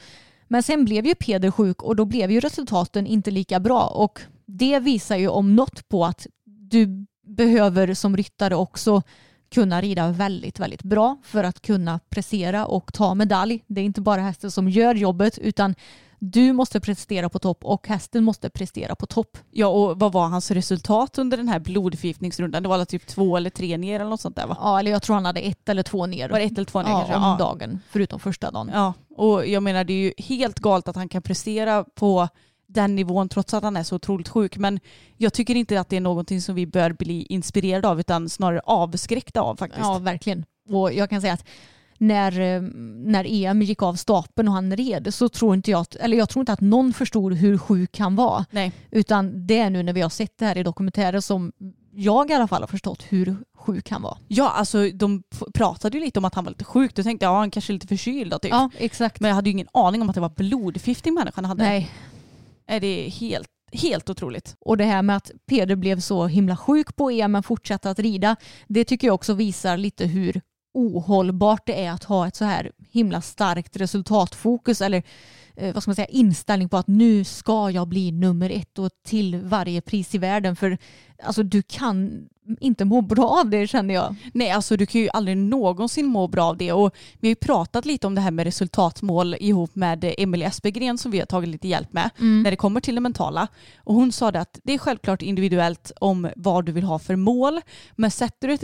Men sen blev ju Peder sjuk och då blev ju resultaten inte lika bra. Och det visar ju om något på att du behöver som ryttare också kunna rida väldigt, väldigt bra för att kunna prestera och ta medalj. Det är inte bara hästen som gör jobbet utan du måste prestera på topp och hästen måste prestera på topp. Ja, och vad var hans resultat under den här blodförgiftningsrundan? Det var väl typ två eller tre ner eller något sånt där va? Ja, eller jag tror han hade ett eller två ner. Var det ett eller två ner ja, kanske? om Ja. dagen, förutom första dagen. Ja, och jag menar det är ju helt galet att han kan prestera på den nivån trots att han är så otroligt sjuk. Men jag tycker inte att det är någonting som vi bör bli inspirerade av utan snarare avskräckta av faktiskt. Ja, verkligen. Och jag kan säga att när, eh, när EM gick av stapeln och han red så tror inte jag eller jag tror inte att någon förstod hur sjuk han var. Nej. Utan det är nu när vi har sett det här i dokumentärer som jag i alla fall har förstått hur sjuk han var. Ja, alltså de pratade ju lite om att han var lite sjuk. Då tänkte jag, ja han kanske är lite förkyld då, typ. Ja, exakt. Men jag hade ju ingen aning om att det var blodförgiftning människan hade. Nej. Nej, det är helt, helt otroligt. Och det här med att Peder blev så himla sjuk på EM men fortsatte att rida, det tycker jag också visar lite hur ohållbart det är att ha ett så här himla starkt resultatfokus eller eh, vad ska man säga, inställning på att nu ska jag bli nummer ett och till varje pris i världen. För alltså, du kan inte må bra av det känner jag. Nej, alltså du kan ju aldrig någonsin må bra av det. Och vi har ju pratat lite om det här med resultatmål ihop med Emelie Espegren som vi har tagit lite hjälp med när det kommer till det mentala. Och hon sa det att det är självklart individuellt om vad du vill ha för mål. Men sätter du ett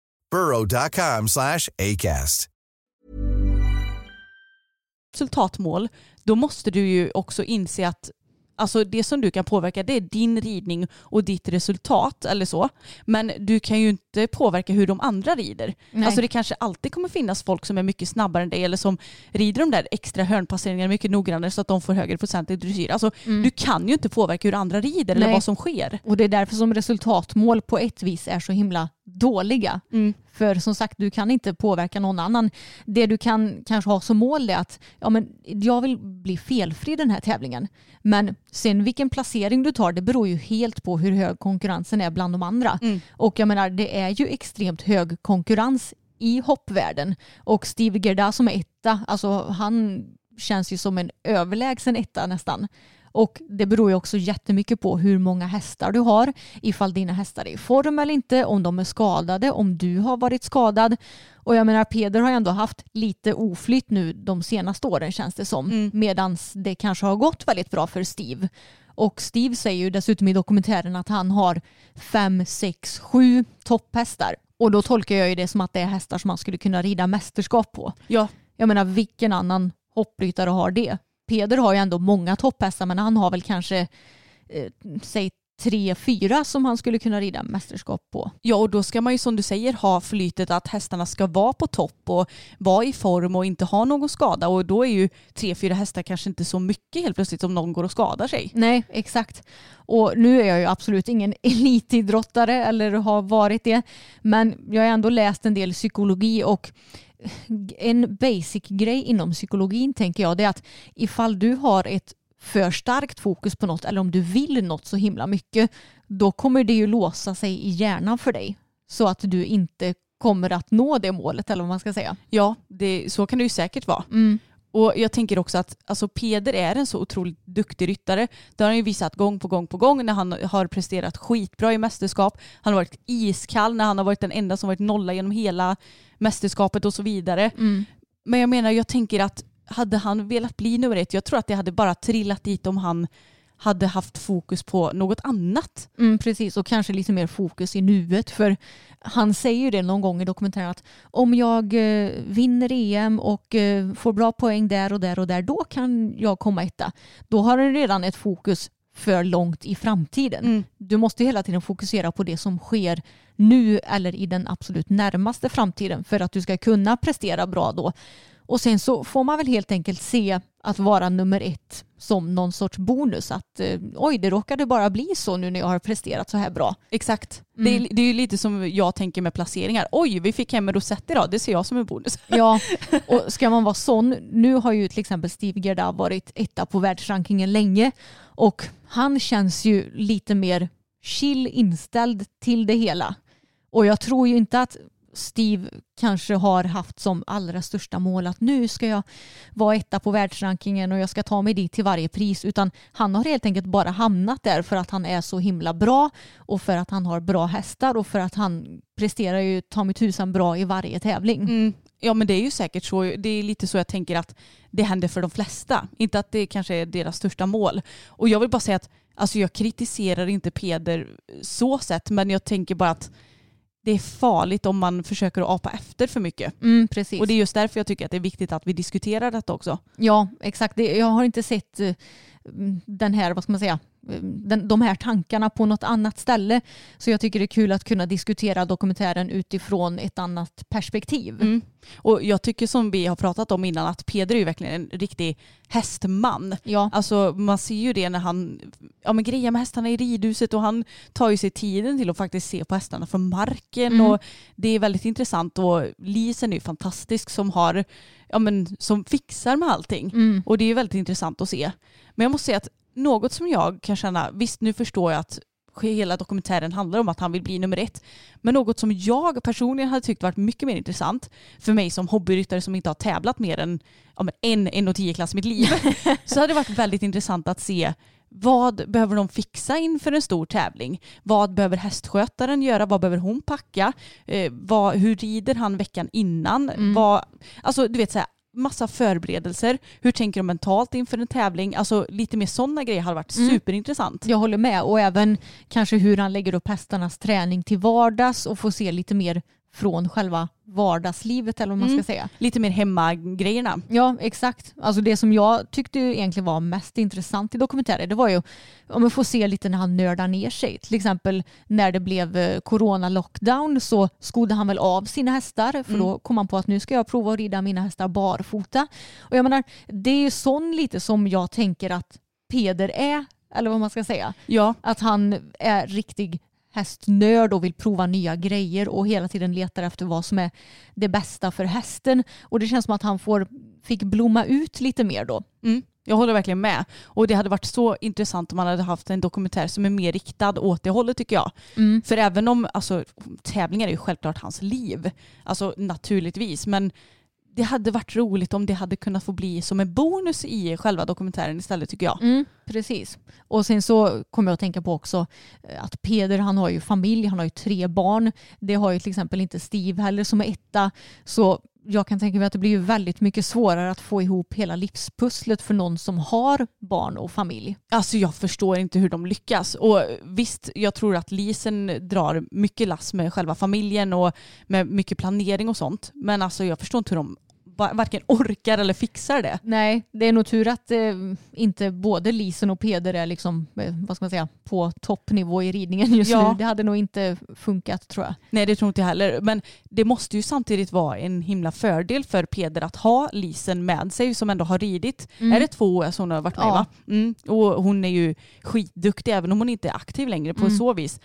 burrow.com slash ACAST. resultatmål, då måste du ju också inse att Alltså det som du kan påverka det är din ridning och ditt resultat eller så. Men du kan ju inte påverka hur de andra rider. Nej. Alltså det kanske alltid kommer finnas folk som är mycket snabbare än dig eller som rider de där extra hörnpasseringarna mycket noggrannare så att de får högre procent i dressyr. Alltså du kan ju inte påverka hur andra rider eller Nej. vad som sker. Och det är därför som resultatmål på ett vis är så himla dåliga. För som sagt, du kan inte påverka någon annan. Det du kan kanske ha som mål är att ja, men jag vill bli felfri i den här tävlingen. Men sen vilken placering du tar, det beror ju helt på hur hög konkurrensen är bland de andra. Och jag menar, det är ju extremt hög konkurrens i hoppvärlden. Och Steve Gerda som är etta, alltså han känns ju som en överlägsen etta nästan. Och det beror ju också jättemycket på hur många hästar du har, ifall dina hästar är i form eller inte, om de är skadade, om du har varit skadad. Och jag menar Peder har ändå haft lite oflytt nu de senaste åren känns det som, Mm. medan det kanske har gått väldigt bra för Steve. Och Steve säger ju dessutom i dokumentären att han har fem, sex, sju topphästar. Och då tolkar jag ju det som att det är hästar som man skulle kunna rida mästerskap på. Ja, Jag menar vilken annan hoppryttare har det? Peder har ju ändå många topphästar men han har väl kanske eh, säg tre, fyra som han skulle kunna rida mästerskap på. Ja och då ska man ju som du säger ha flytet att hästarna ska vara på topp och vara i form och inte ha någon skada och då är ju tre, fyra hästar kanske inte så mycket helt plötsligt om någon går och skadar sig. Nej, exakt. Och nu är jag ju absolut ingen elitidrottare eller har varit det. Men jag har ändå läst en del psykologi och en basic grej inom psykologin tänker jag det är att ifall du har ett för starkt fokus på något eller om du vill något så himla mycket då kommer det ju låsa sig i hjärnan för dig så att du inte kommer att nå det målet eller vad man ska säga. Ja, det, så kan det ju säkert vara. Mm. Och jag tänker också att alltså Peder är en så otroligt duktig ryttare. Det har han ju visat gång på gång på gång när han har presterat skitbra i mästerskap. Han har varit iskall när han har varit den enda som varit nolla genom hela mästerskapet och så vidare. Mm. Men jag menar, jag tänker att hade han velat bli nummer ett, jag tror att det hade bara trillat dit om han hade haft fokus på något annat. Mm, precis, och kanske lite mer fokus i nuet. För han säger ju det någon gång i dokumentären att om jag eh, vinner EM och eh, får bra poäng där och där och där, då kan jag komma etta. Då har han redan ett fokus för långt i framtiden. Mm. Du måste hela tiden fokusera på det som sker nu eller i den absolut närmaste framtiden för att du ska kunna prestera bra då. Och sen så får man väl helt enkelt se att vara nummer ett som någon sorts bonus. Att eh, oj, det råkade bara bli så nu när jag har presterat så här bra. Exakt. Mm. Det, är, det är lite som jag tänker med placeringar. Oj, vi fick hem en rosett idag. Det ser jag som en bonus. Ja, och ska man vara sån, nu har ju till exempel Steve Gerda varit etta på världsrankingen länge och han känns ju lite mer chill inställd till det hela. Och jag tror ju inte att Steve kanske har haft som allra största mål att nu ska jag vara etta på världsrankingen och jag ska ta mig dit till varje pris utan han har helt enkelt bara hamnat där för att han är så himla bra och för att han har bra hästar och för att han presterar ju ta mig tusan bra i varje tävling. Mm. Ja men det är ju säkert så. Det är lite så jag tänker att det händer för de flesta. Inte att det kanske är deras största mål. Och jag vill bara säga att alltså jag kritiserar inte Peder så sett men jag tänker bara att det är farligt om man försöker att apa efter för mycket. Mm, precis. Och det är just därför jag tycker att det är viktigt att vi diskuterar detta också. Ja, exakt. Jag har inte sett eh, den här, vad ska man säga, eh, den, de här tankarna på något annat ställe. Så jag tycker det är kul att kunna diskutera dokumentären utifrån ett annat perspektiv. Mm. Och jag tycker som vi har pratat om innan att Peder är ju verkligen en riktig hästman. Ja, Alltså man ser ju det när han ja, men grejer med hästarna i ridhuset och han tar ju sig tiden till att faktiskt se på hästarna från marken Mm. och det är väldigt intressant och Lisen är ju fantastisk som har ja, men, som fixar med allting mm. och det är väldigt intressant att se. Men jag måste säga att något som jag kan känna, visst nu förstår jag att hela dokumentären handlar om att han vill bli nummer ett. Men något som jag personligen hade tyckt varit mycket mer intressant för mig som hobbyryttare som inte har tävlat mer än ja, en, en och tio klass i mitt liv. så hade det varit väldigt intressant att se vad behöver de fixa inför en stor tävling? Vad behöver hästskötaren göra? Vad behöver hon packa? Eh, vad, hur rider han veckan innan? Mm. Vad, alltså du vet så här, massa förberedelser. Hur tänker de mentalt inför en tävling? Alltså lite mer sådana grejer hade varit Mm. superintressant. Jag håller med och även kanske hur han lägger upp hästarnas träning till vardags och får se lite mer från själva vardagslivet eller vad man Mm. ska säga. Lite mer hemmagrejerna. Ja, exakt. Alltså det som jag tyckte egentligen var mest intressant i dokumentären det var ju om man får se lite när han nördar ner sig. Till exempel när det blev eh, corona-lockdown så skodde han väl av sina hästar för Mm. då kom han på att nu ska jag prova att rida mina hästar barfota. Och jag menar, det är ju sån lite som jag tänker att Peder är, eller vad man ska säga. Ja, Att han är riktig hästnörd och vill prova nya grejer och hela tiden letar efter vad som är det bästa för hästen. Och det känns som att han får, fick blomma ut lite mer då. Mm. Jag håller verkligen med. Och det hade varit så intressant om man hade haft en dokumentär som är mer riktad åt det hållet tycker jag. Mm. För även om, alltså tävlingar är ju självklart hans liv. Alltså naturligtvis. Men det hade varit roligt om det hade kunnat få bli som en bonus i själva dokumentären istället tycker jag. Mm, precis. Och sen så kommer jag att tänka på också eh, att Peder han har ju familj, han har ju tre barn. Det har ju till exempel inte Steve heller som är etta. Så jag kan tänka mig att det blir ju väldigt mycket svårare att få ihop hela livspusslet för någon som har barn och familj. Alltså jag förstår inte hur de lyckas. Och visst, jag tror att Lisen drar mycket lass med själva familjen och med mycket planering och sånt. Men alltså jag förstår inte hur de varken orkar eller fixar det. Nej, det är nog tur att eh, inte både Lisen och Peder är liksom, eh, vad ska man säga, på toppnivå i ridningen just Ja. nu. Det hade nog inte funkat tror jag. Nej det tror inte jag heller. Men det måste ju samtidigt vara en himla fördel för Peder att ha Lisen med sig som ändå har ridit. Mm. Är det två OS hon har varit med Ja. va? Mm. Och hon är ju skitduktig även om hon inte är aktiv längre på Mm. så vis.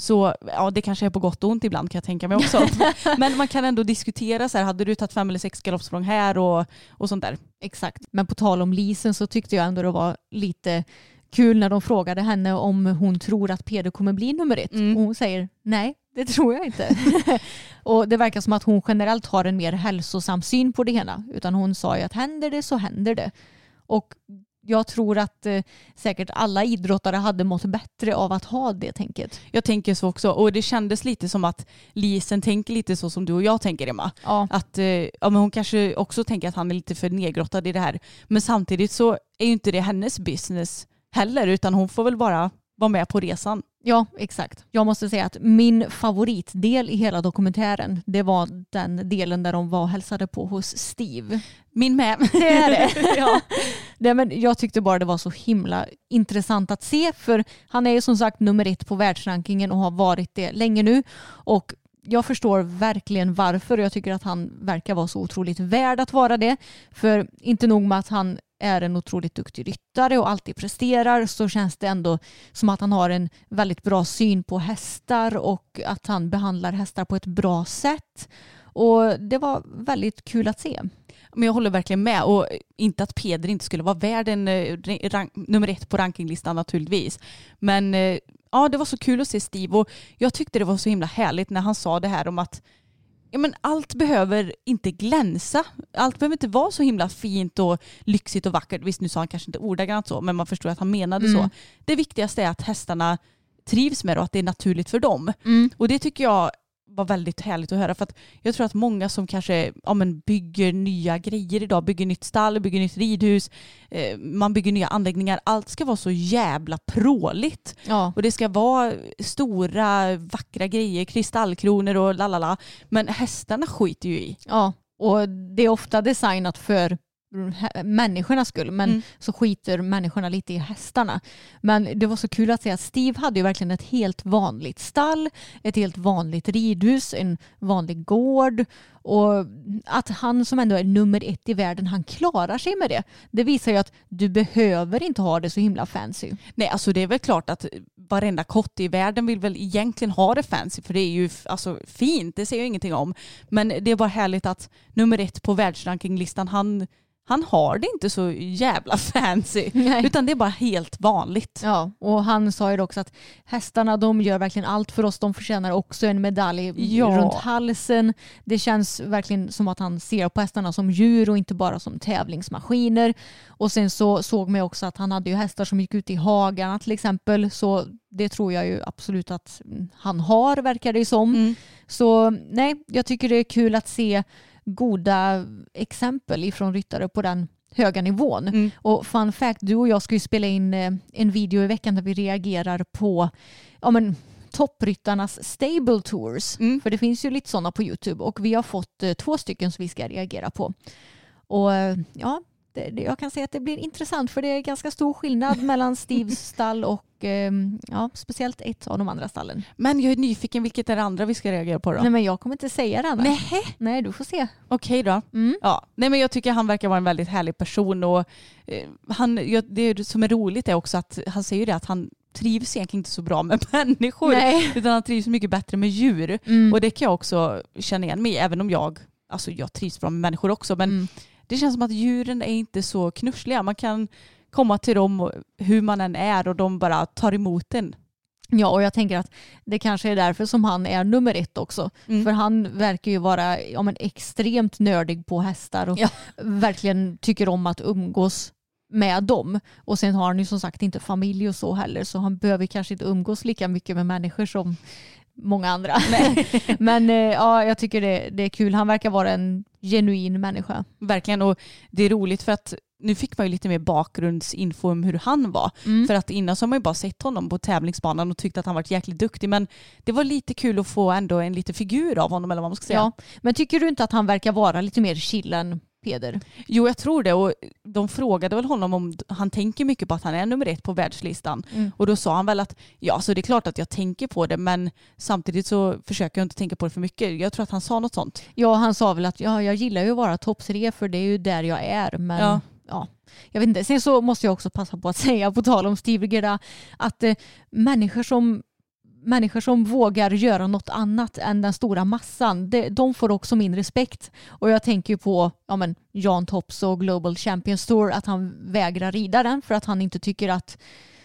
Så ja, det kanske är på gott och ont ibland kan jag tänka mig också. Men man kan ändå diskutera så här, hade du tagit fem eller sex galoppsprång här och, och sånt där. Exakt. Men på tal om Lisen så tyckte jag ändå det var lite kul när de frågade henne om hon tror att Peder kommer bli nummer ett. Mm. Och hon säger nej, det tror jag inte. och det verkar som att hon generellt har en mer hälsosam syn på det hela. Utan hon sa ju att händer det så händer det. Och jag tror att eh, säkert alla idrottare hade mått bättre av att ha det tänket. Jag tänker så också och det kändes lite som att Lisen tänker lite så som du och jag tänker Emma. Ja, Att eh, ja, men hon kanske också tänker att han är lite för nedgrottad i det här. Men samtidigt så är ju inte det hennes business heller utan hon får väl bara vara med på resan. ja, exakt. Jag måste säga att min favoritdel i hela dokumentären det var den delen där de var och hälsade på hos Steve. Min med. Det är det. ja. Nej, men jag tyckte bara det var så himla intressant att se för han är ju som sagt nummer ett på världsrankingen och har varit det länge nu. Och jag förstår verkligen varför och jag tycker att han verkar vara så otroligt värd att vara det. För inte nog med att han är en otroligt duktig ryttare och alltid presterar så känns det ändå som att han har en väldigt bra syn på hästar och att han behandlar hästar på ett bra sätt. Och det var väldigt kul att se. Men jag håller verkligen med och inte att Peder inte skulle vara värd en eh, rank, nummer ett på rankinglistan naturligtvis. Men eh, ja, det var så kul att se Steve och jag tyckte det var så himla härligt när han sa det här om att ja, men allt behöver inte glänsa. Allt behöver inte vara så himla fint och lyxigt och vackert. Visst, nu sa han kanske inte ordagrant så, men man förstår att han menade Mm. så. Det viktigaste är att hästarna trivs med det och att det är naturligt för dem. Mm. Och det tycker jag var väldigt härligt att höra för att jag tror att många som kanske ja, men bygger nya grejer idag, bygger nytt stall, bygger nytt ridhus, eh, man bygger nya anläggningar, allt ska vara så jävla pråligt. Ja. Och det ska vara stora vackra grejer, kristallkronor och lalala. Men hästarna skiter ju i. Ja, och det är ofta designat för människornas skull men Mm. så skiter människorna lite i hästarna. Men det var så kul att se att Steve hade ju verkligen ett helt vanligt stall, ett helt vanligt ridhus, en vanlig gård och att han som ändå är nummer ett i världen, han klarar sig med det. Det visar ju att du behöver inte ha det så himla fancy. Nej, alltså det är väl klart att varenda kotte i världen vill väl egentligen ha det fancy för det är ju alltså, fint, det säger jag ingenting om. Men det är bara härligt att nummer ett på världsrankinglistan, han, han har det inte så jävla fancy. Nej. Utan det är bara helt vanligt. Ja, och han sa ju också att hästarna de gör verkligen allt för oss. De förtjänar också en medalj Ja. runt halsen. Det känns verkligen som att han ser på hästarna som djur och inte bara som tävlingsmaskiner. Och sen så såg man också att han hade ju hästar som gick ut i hagarna till exempel. Så det tror jag ju absolut att mm, han har, verkar det som. Mm. Så nej, jag tycker det är kul att se goda exempel ifrån ryttare på den höga nivån. Mm. Och fun fact, du och jag ska ju spela in eh, en video i veckan där vi reagerar på ja, men, toppryttarnas stable tours. Mm. För det finns ju lite sådana på YouTube och vi har fått eh, två stycken som vi ska reagera på. Och eh, ja, det, det, jag kan säga att det blir intressant för det är ganska stor skillnad mellan Steves stall och eh, ja, speciellt ett av de andra stallen. Men jag är nyfiken, vilket är det andra vi ska reagera på då? Nej men jag kommer inte säga det Anna. Nej. Nej, du får se. Okej då. Mm. Ja. Nej, men jag tycker han verkar vara en väldigt härlig person och han, det som är roligt är också att han säger det att han trivs egentligen inte så bra med människor Nej. utan han trivs mycket bättre med djur. Mm. Och det kan jag också känna igen mig även om jag, alltså jag trivs bra med människor också men Mm. det känns som att djuren är inte så knussliga. Man kan komma till dem hur man än är och de bara tar emot en. Ja, och jag tänker att det kanske är därför som han är nummer ett också. Mm. För han verkar ju vara ja, men extremt nördig på hästar och Ja. verkligen tycker om att umgås med dem. Och sen har han ju som sagt inte familj och så heller så han behöver kanske inte umgås lika mycket med människor som många andra. Men eh, ja, jag tycker det, det är kul. Han verkar vara en genuin människa. Verkligen och det är roligt för att nu fick man ju lite mer bakgrundsinfo om hur han var. Mm. För att innan så har man ju bara sett honom på tävlingsbanan och tyckt att han varit jäkligt duktig men det var lite kul att få ändå en liten figur av honom eller vad man ska säga. Ja. Men tycker du inte att han verkar vara lite mer chill än Peder? Jo jag tror det och de frågade väl honom om han tänker mycket på att han är nummer ett på världslistan. Mm. Och då sa han väl att ja så det är klart att jag tänker på det men samtidigt så försöker jag inte tänka på det för mycket. Jag tror att han sa något sånt. Ja, han sa väl att ja, jag gillar ju att vara topp tre för det är ju där jag är. Men Ja. ja. jag vet inte. Sen så måste jag också passa på att säga, på tal om Steve Gerda, att eh, människor som Människor som vågar göra något annat än den stora massan, det, de får också min respekt. Och jag tänker ju på ja, men, Jan Tops och Global Champions Tour, att han vägrar rida den för att han inte tycker att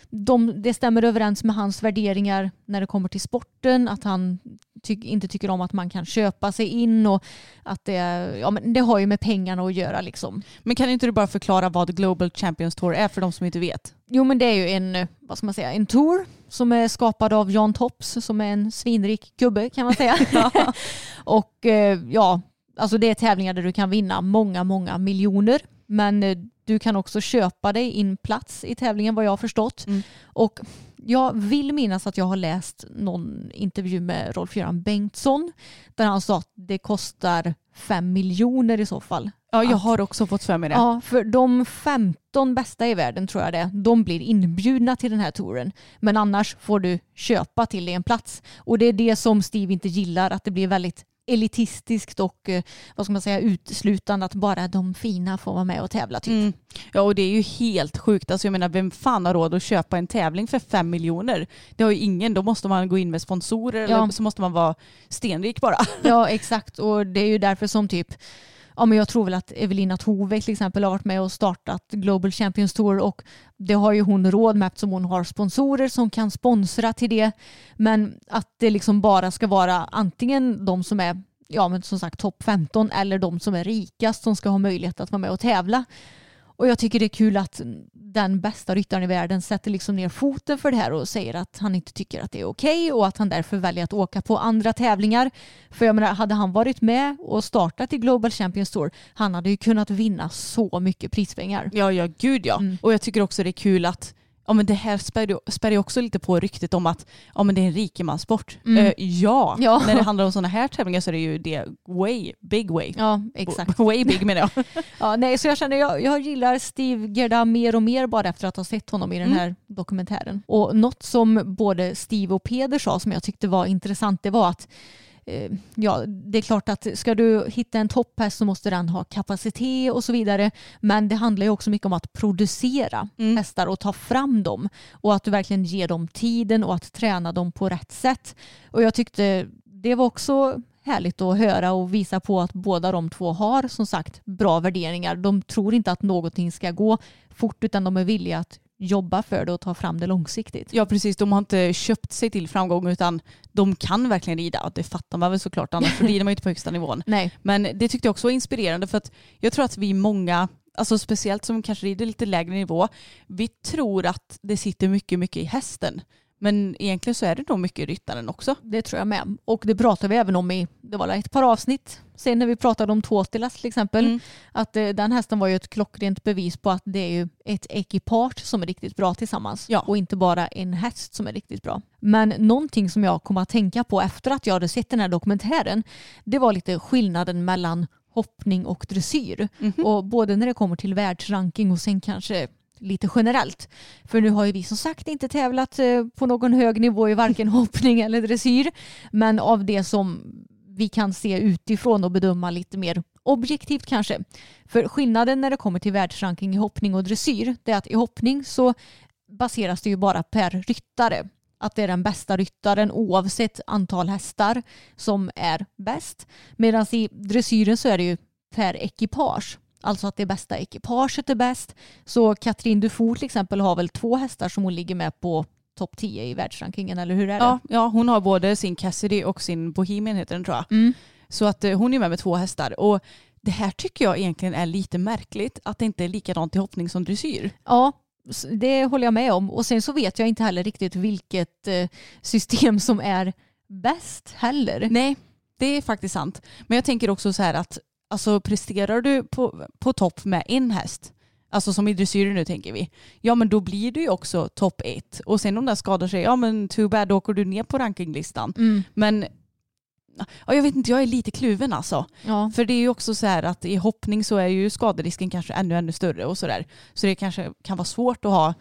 de, det stämmer överens med hans värderingar när det kommer till sporten, att han ty, inte tycker om att man kan köpa sig in och att det, ja, men det har ju med pengarna att göra. Liksom. Men kan inte du bara förklara vad Global Champions Tour är för de som inte vet? Jo men det är ju en, eh, vad ska man säga, en tour som är skapad av Jan Tops som är en svinrik gubbe kan man säga. och eh, ja, alltså det är tävlingar där du kan vinna många, många miljoner. Men eh, du kan också köpa dig in plats i tävlingen vad jag har förstått. Mm. Och jag vill minnas att jag har läst någon intervju med Rolf-Göran Bengtsson där han sa att det kostar fem miljoner i så fall. Ja, jag Att- har också fått för mig det. Ja, för de 15 bästa i världen tror jag det de blir inbjudna till den här touren. Men annars får du köpa till dig en plats. Och det är det som Steve inte gillar, att det blir väldigt elitistiskt och eh, vad ska man säga uteslutande att bara de fina får vara med och tävla typ. Mm. Ja och det är ju helt sjukt. Alltså jag menar vem fan har råd att köpa en tävling för fem miljoner? Det har ju ingen. Då måste man gå in med sponsorer Ja. eller så måste man vara stenrik bara. Ja exakt och det är ju därför som typ Ja, men jag tror väl att Evelina Tove till exempel har varit med och startat Global Champions Tour och det har ju hon råd med eftersom hon har sponsorer som kan sponsra till det. Men att det liksom bara ska vara antingen de som är ja, men som sagt topp 15 eller de som är rikast som ska ha möjlighet att vara med och tävla. Och jag tycker det är kul att den bästa ryttaren i världen sätter liksom ner foten för det här och säger att han inte tycker att det är okej och att han därför väljer att åka på andra tävlingar. För jag menar, hade han varit med och startat i Global Champions Tour, han hade ju kunnat vinna så mycket prispengar. Ja, ja, gud ja. Mm. Och jag tycker också det är kul att ja, men det här spär ju- spär ju också lite på ryktet om att ja, men det är en rikemanssport. Mm. Eh, ja. Ja. när det handlar om sådana här tävlingar så är det ju det way, big way. Ja, exakt. Way big menar jag. Ja, nej, så jag känner jag, jag gillar Steve Gerda mer och mer bara efter att ha sett honom i den Mm. här dokumentären. Och något som både Steve och Peder sa som jag tyckte var intressant det var att Ja, det är klart att ska du hitta en topphäst så måste den ha kapacitet och så vidare. Men det handlar ju också mycket om att producera Mm. hästar och ta fram dem. Och att du verkligen ger dem tiden och att träna dem på rätt sätt. Och jag tyckte det var också härligt att höra och visa på att båda de två har som sagt bra värderingar. De tror inte att någonting ska gå fort utan de är villiga att jobba för det och ta fram det långsiktigt. Ja precis, de har inte köpt sig till framgång utan de kan verkligen rida. Det fattar man väl såklart, annars rider man ju inte på högsta nivån. Nej, Men det tyckte jag också var inspirerande för att jag tror att vi många, alltså speciellt som kanske rider lite lägre nivå, vi tror att det sitter mycket, mycket i hästen. Men egentligen så är det nog mycket ryttaren också. det tror jag med. Och det pratade vi även om i, det var ett par avsnitt sen när vi pratade om Tåtilas till exempel. Mm. Att eh, den hästen var ju ett klockrent bevis på att det är ju ett ekipage som är riktigt bra tillsammans. Ja. Och inte bara en häst som är riktigt bra. Men någonting som jag kom att tänka på efter att jag hade sett den här dokumentären det var lite skillnaden mellan hoppning och dressyr. Mhm. Och både när det kommer till världsranking och sen kanske lite generellt. För nu har ju vi som sagt inte tävlat eh, på någon hög nivå i varken hoppning eller dressyr. Men av det som vi kan se utifrån och bedöma lite mer objektivt kanske. För skillnaden när det kommer till världsranking i hoppning och dressyr det är att i hoppning så baseras det ju bara per ryttare. Att det är den bästa ryttaren oavsett antal hästar som är bäst. Medan i dressyren så är det ju per ekipage. Alltså att det bästa ekipaget är bäst. Så Katrin Dufour till exempel har väl två hästar som hon ligger med på topp 10 i världsrankingen eller hur är det? Ja, ja, hon har både sin Cassidy och sin Bohemian heter den tror jag. Mm. Så att eh, hon är med med två hästar. Och det här tycker jag egentligen är lite märkligt att det inte är likadant i hoppning som dressyr. Ja, det håller jag med om. Och sen så vet jag inte heller riktigt vilket eh, system som är bäst heller. Nej, det är faktiskt sant. Men jag tänker också så här att alltså, presterar du på, på topp med en häst, alltså som i dressyren nu tänker vi, ja men då blir du ju också topp ett. Och sen om den skadar sig, ja men too bad, då åker du ner på rankinglistan. Mm. Men ja, jag vet inte, jag är lite kluven alltså. Ja. För det är ju också så här att i hoppning så är ju skaderisken kanske ännu, ännu större och sådär. Så det kanske kan vara svårt att ha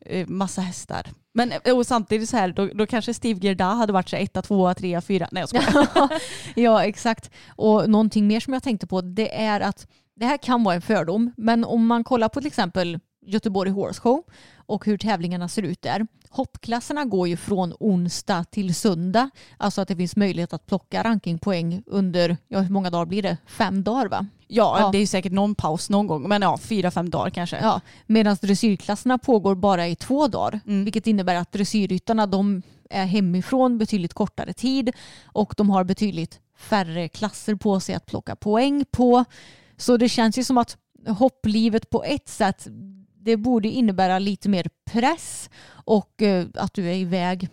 eh, massa hästar. Men eh, och samtidigt så här, då, då kanske Steve Gerda hade varit så här etta, tvåa, trea, fyra. Nej jag skojar. ja, exakt. Och någonting mer som jag tänkte på det är att det här kan vara en fördom, men om man kollar på till exempel Göteborg Horse Show och hur tävlingarna ser ut där. Hoppklasserna går ju från onsdag till söndag. Alltså att det finns möjlighet att plocka rankingpoäng under, ja hur många dagar blir det? Fem dagar va? Ja, Ja. det är ju säkert någon paus någon gång. Men ja, fyra, fem dagar kanske. Ja, medan dressyrklasserna pågår bara i två dagar. Mm. Vilket innebär att dressyrryttarna de är hemifrån betydligt kortare tid och de har betydligt färre klasser på sig att plocka poäng på. Så det känns ju som att hopplivet på ett sätt det borde innebära lite mer press och eh, att du är iväg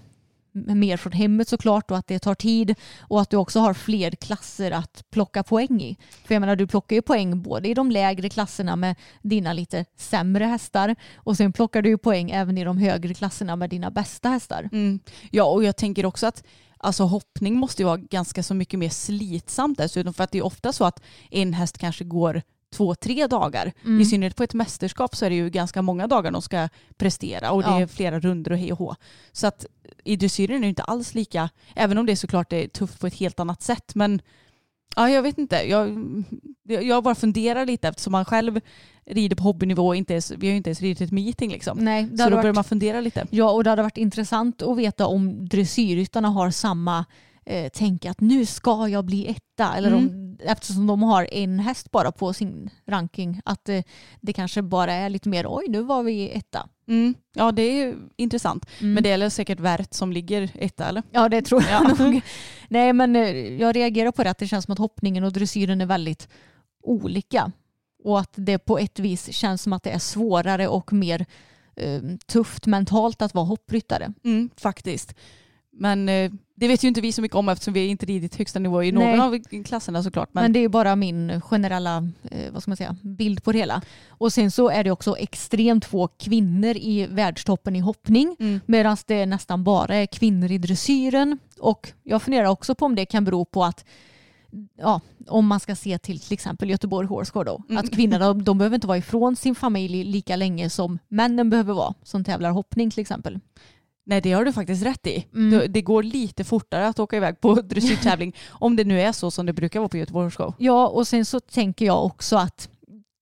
mer från hemmet såklart och att det tar tid och att du också har fler klasser att plocka poäng i. För jag menar du plockar ju poäng både i de lägre klasserna med dina lite sämre hästar och sen plockar du ju poäng även i de högre klasserna med dina bästa hästar. Mm. Ja, och jag tänker också att alltså, hoppning måste ju vara ganska så mycket mer slitsamt dessutom. För att det är ofta så att en häst kanske går två, tre dagar. Mm. I synnerhet på ett mästerskap så är det ju ganska många dagar de ska prestera och det Ja. är flera runder och hej och hå. Så att i dressyren är det inte alls lika, även om det såklart är tufft på ett helt annat sätt. Men ja, jag vet inte. Jag, jag bara funderar lite eftersom man själv rider på hobbynivå inte ens, vi har ju inte ens ridit ett meeting liksom. Nej, Så då börjar varit, man fundera lite. ja, och det hade varit intressant att veta om dressyrryttarna har samma eh, tänk att nu ska jag bli etta. Eller om, eftersom de har en häst bara på sin ranking. Att eh, det kanske bara är lite mer oj nu var vi etta. Mm. Ja det är intressant. Mm. Men det är säkert värt som ligger etta eller? Ja det tror jag Ja. nog. Nej men eh, jag reagerar på det att det känns som att hoppningen och dressyren är väldigt olika. Och att det på ett vis känns som att det är svårare och mer eh, tufft mentalt att vara hoppryttare. Mm, faktiskt. Men eh, det vet ju inte vi så mycket om eftersom vi inte ridit högsta nivå i någon Nej. av klasserna såklart. Men, Men, det är bara min generella eh, vad ska man säga, bild på det hela. Och sen så är det också extremt få kvinnor i världstoppen i hoppning. Mm. Medan det nästan bara är kvinnor i dressyren. Och jag funderar också på om det kan bero på att ja, om man ska se till till exempel Göteborg Horse Show då. Mm. Att kvinnorna de behöver inte vara ifrån sin familj lika länge som männen behöver vara som tävlar hoppning till exempel. Nej det har du faktiskt rätt i. Mm. Det, går lite fortare att åka iväg på dressyrtävling om det nu är så som det brukar vara på Göteborgs show. Ja och sen så tänker jag också att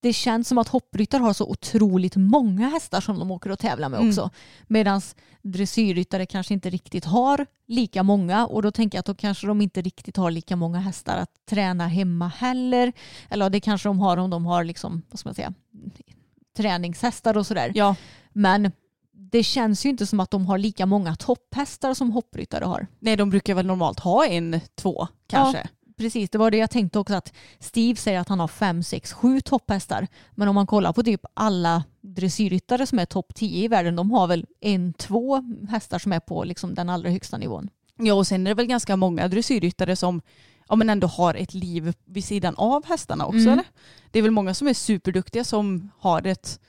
det känns som att hoppryttare har så otroligt många hästar som de åker och tävlar med Mm. också. Medan dressyrryttare kanske inte riktigt har lika många och då tänker jag att då kanske de inte riktigt har lika många hästar att träna hemma heller. Eller det kanske de har om de har liksom, vad ska man säga, träningshästar och sådär. Ja, Men det känns ju inte som att de har lika många topphästar som hoppryttare har. nej de brukar väl normalt ha en, två kanske. Precis, det var det jag tänkte också att Steve säger att han har fem, sex, sju topphästar. Men om man kollar på typ alla dressyrryttare som är topp 10 i världen, de har väl en, två hästar som är på liksom den allra högsta nivån. Ja och sen är det väl ganska många dressyrryttare som ja, men ändå har ett liv vid sidan av hästarna också Mm. eller? Det är väl många som är superduktiga som har ett,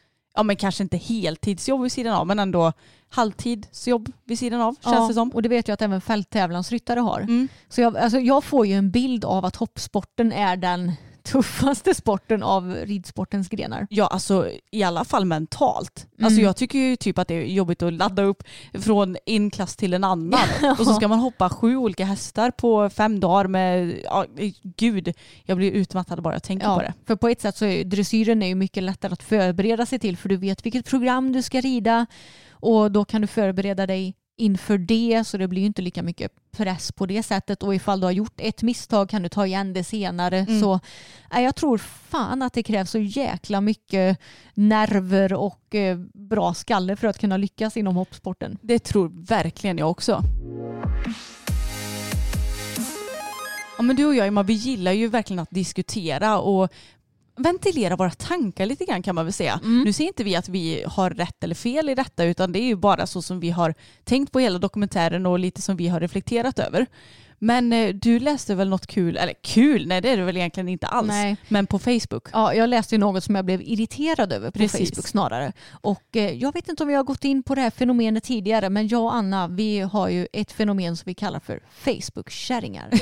ja men kanske inte heltidsjobb vid sidan av men ändå halvtidsjobb vid sidan av känns det som. Och det vet jag att även fälttävlansryttare har. Mm. Så jag, alltså jag får ju en bild av att hoppsporten är den tuffaste sporten av ridsportens grenar. Ja, alltså i alla fall mentalt. Mm. Alltså jag tycker ju typ att det är jobbigt att ladda upp från en klass till en annan. Och så ska man hoppa sju olika hästar på fem dagar med, ja, gud, jag blir utmattad bara jag tänker på det. För på ett sätt så är dressyren är ju mycket lättare att förbereda sig till för du vet vilket program du ska rida och då kan du förbereda dig inför det så det blir inte lika mycket press på det sättet och ifall du har gjort ett misstag kan du ta igen det senare. Mm. Så nej, jag tror fan att det krävs så jäkla mycket nerver och eh, bra skalle för att kunna lyckas inom hoppsporten. Det tror verkligen jag också. Ja, men du och jag Emma, vi gillar ju verkligen att diskutera och ventilera våra tankar lite grann kan man väl säga. Mm. Nu säger inte vi att vi har rätt eller fel i detta utan det är ju bara så som vi har tänkt på hela dokumentären och lite som vi har reflekterat över. Men eh, du läste väl något kul, eller kul, nej det är det väl egentligen inte alls, Nej. men på Facebook. Ja, jag läste ju något som jag blev irriterad över på Precis. Facebook snarare. Och eh, jag vet inte om vi har gått in på det här fenomenet tidigare men jag och Anna vi har ju ett fenomen som vi kallar för Facebook-kärringar.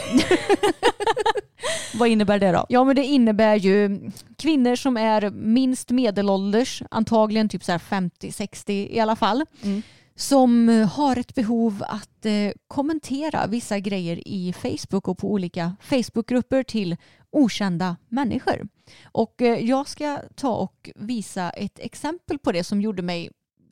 Vad innebär det då? Ja men det innebär ju kvinnor som är minst medelålders, antagligen typ så här 50-60 i alla fall. Mm. Som eh, har ett behov att eh, kommentera vissa grejer i Facebook och på olika Facebookgrupper till okända människor. Och eh, jag ska ta och visa ett exempel på det som gjorde mig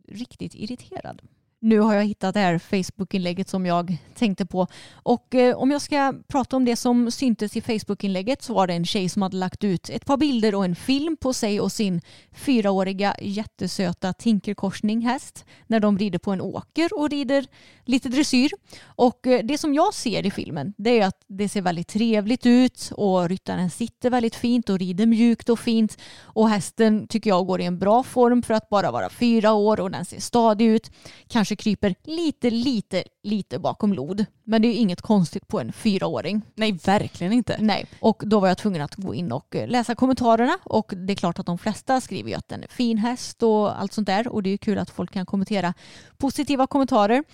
riktigt irriterad. Nu har jag hittat det här Facebook-inlägget som jag tänkte på. Och eh, om jag ska prata om det som syntes i Facebook-inlägget så var det en tjej som hade lagt ut ett par bilder och en film på sig och sin fyraåriga jättesöta tinkerkorsning häst när de rider på en åker och rider lite dressyr. Och eh, det som jag ser i filmen det är att det ser väldigt trevligt ut och ryttaren sitter väldigt fint och rider mjukt och fint och hästen tycker jag går i en bra form för att bara vara fyra år och den ser stadig ut. Kanske kryper lite, lite, lite bakom lod. Men det är ju inget konstigt på en fyraåring. Nej, verkligen inte. Nej, och då var jag tvungen att gå in och eh, läsa kommentarerna och det är klart att de flesta skriver ju att den är fin häst och allt sånt där och det är ju kul att folk kan kommentera positiva kommentarer.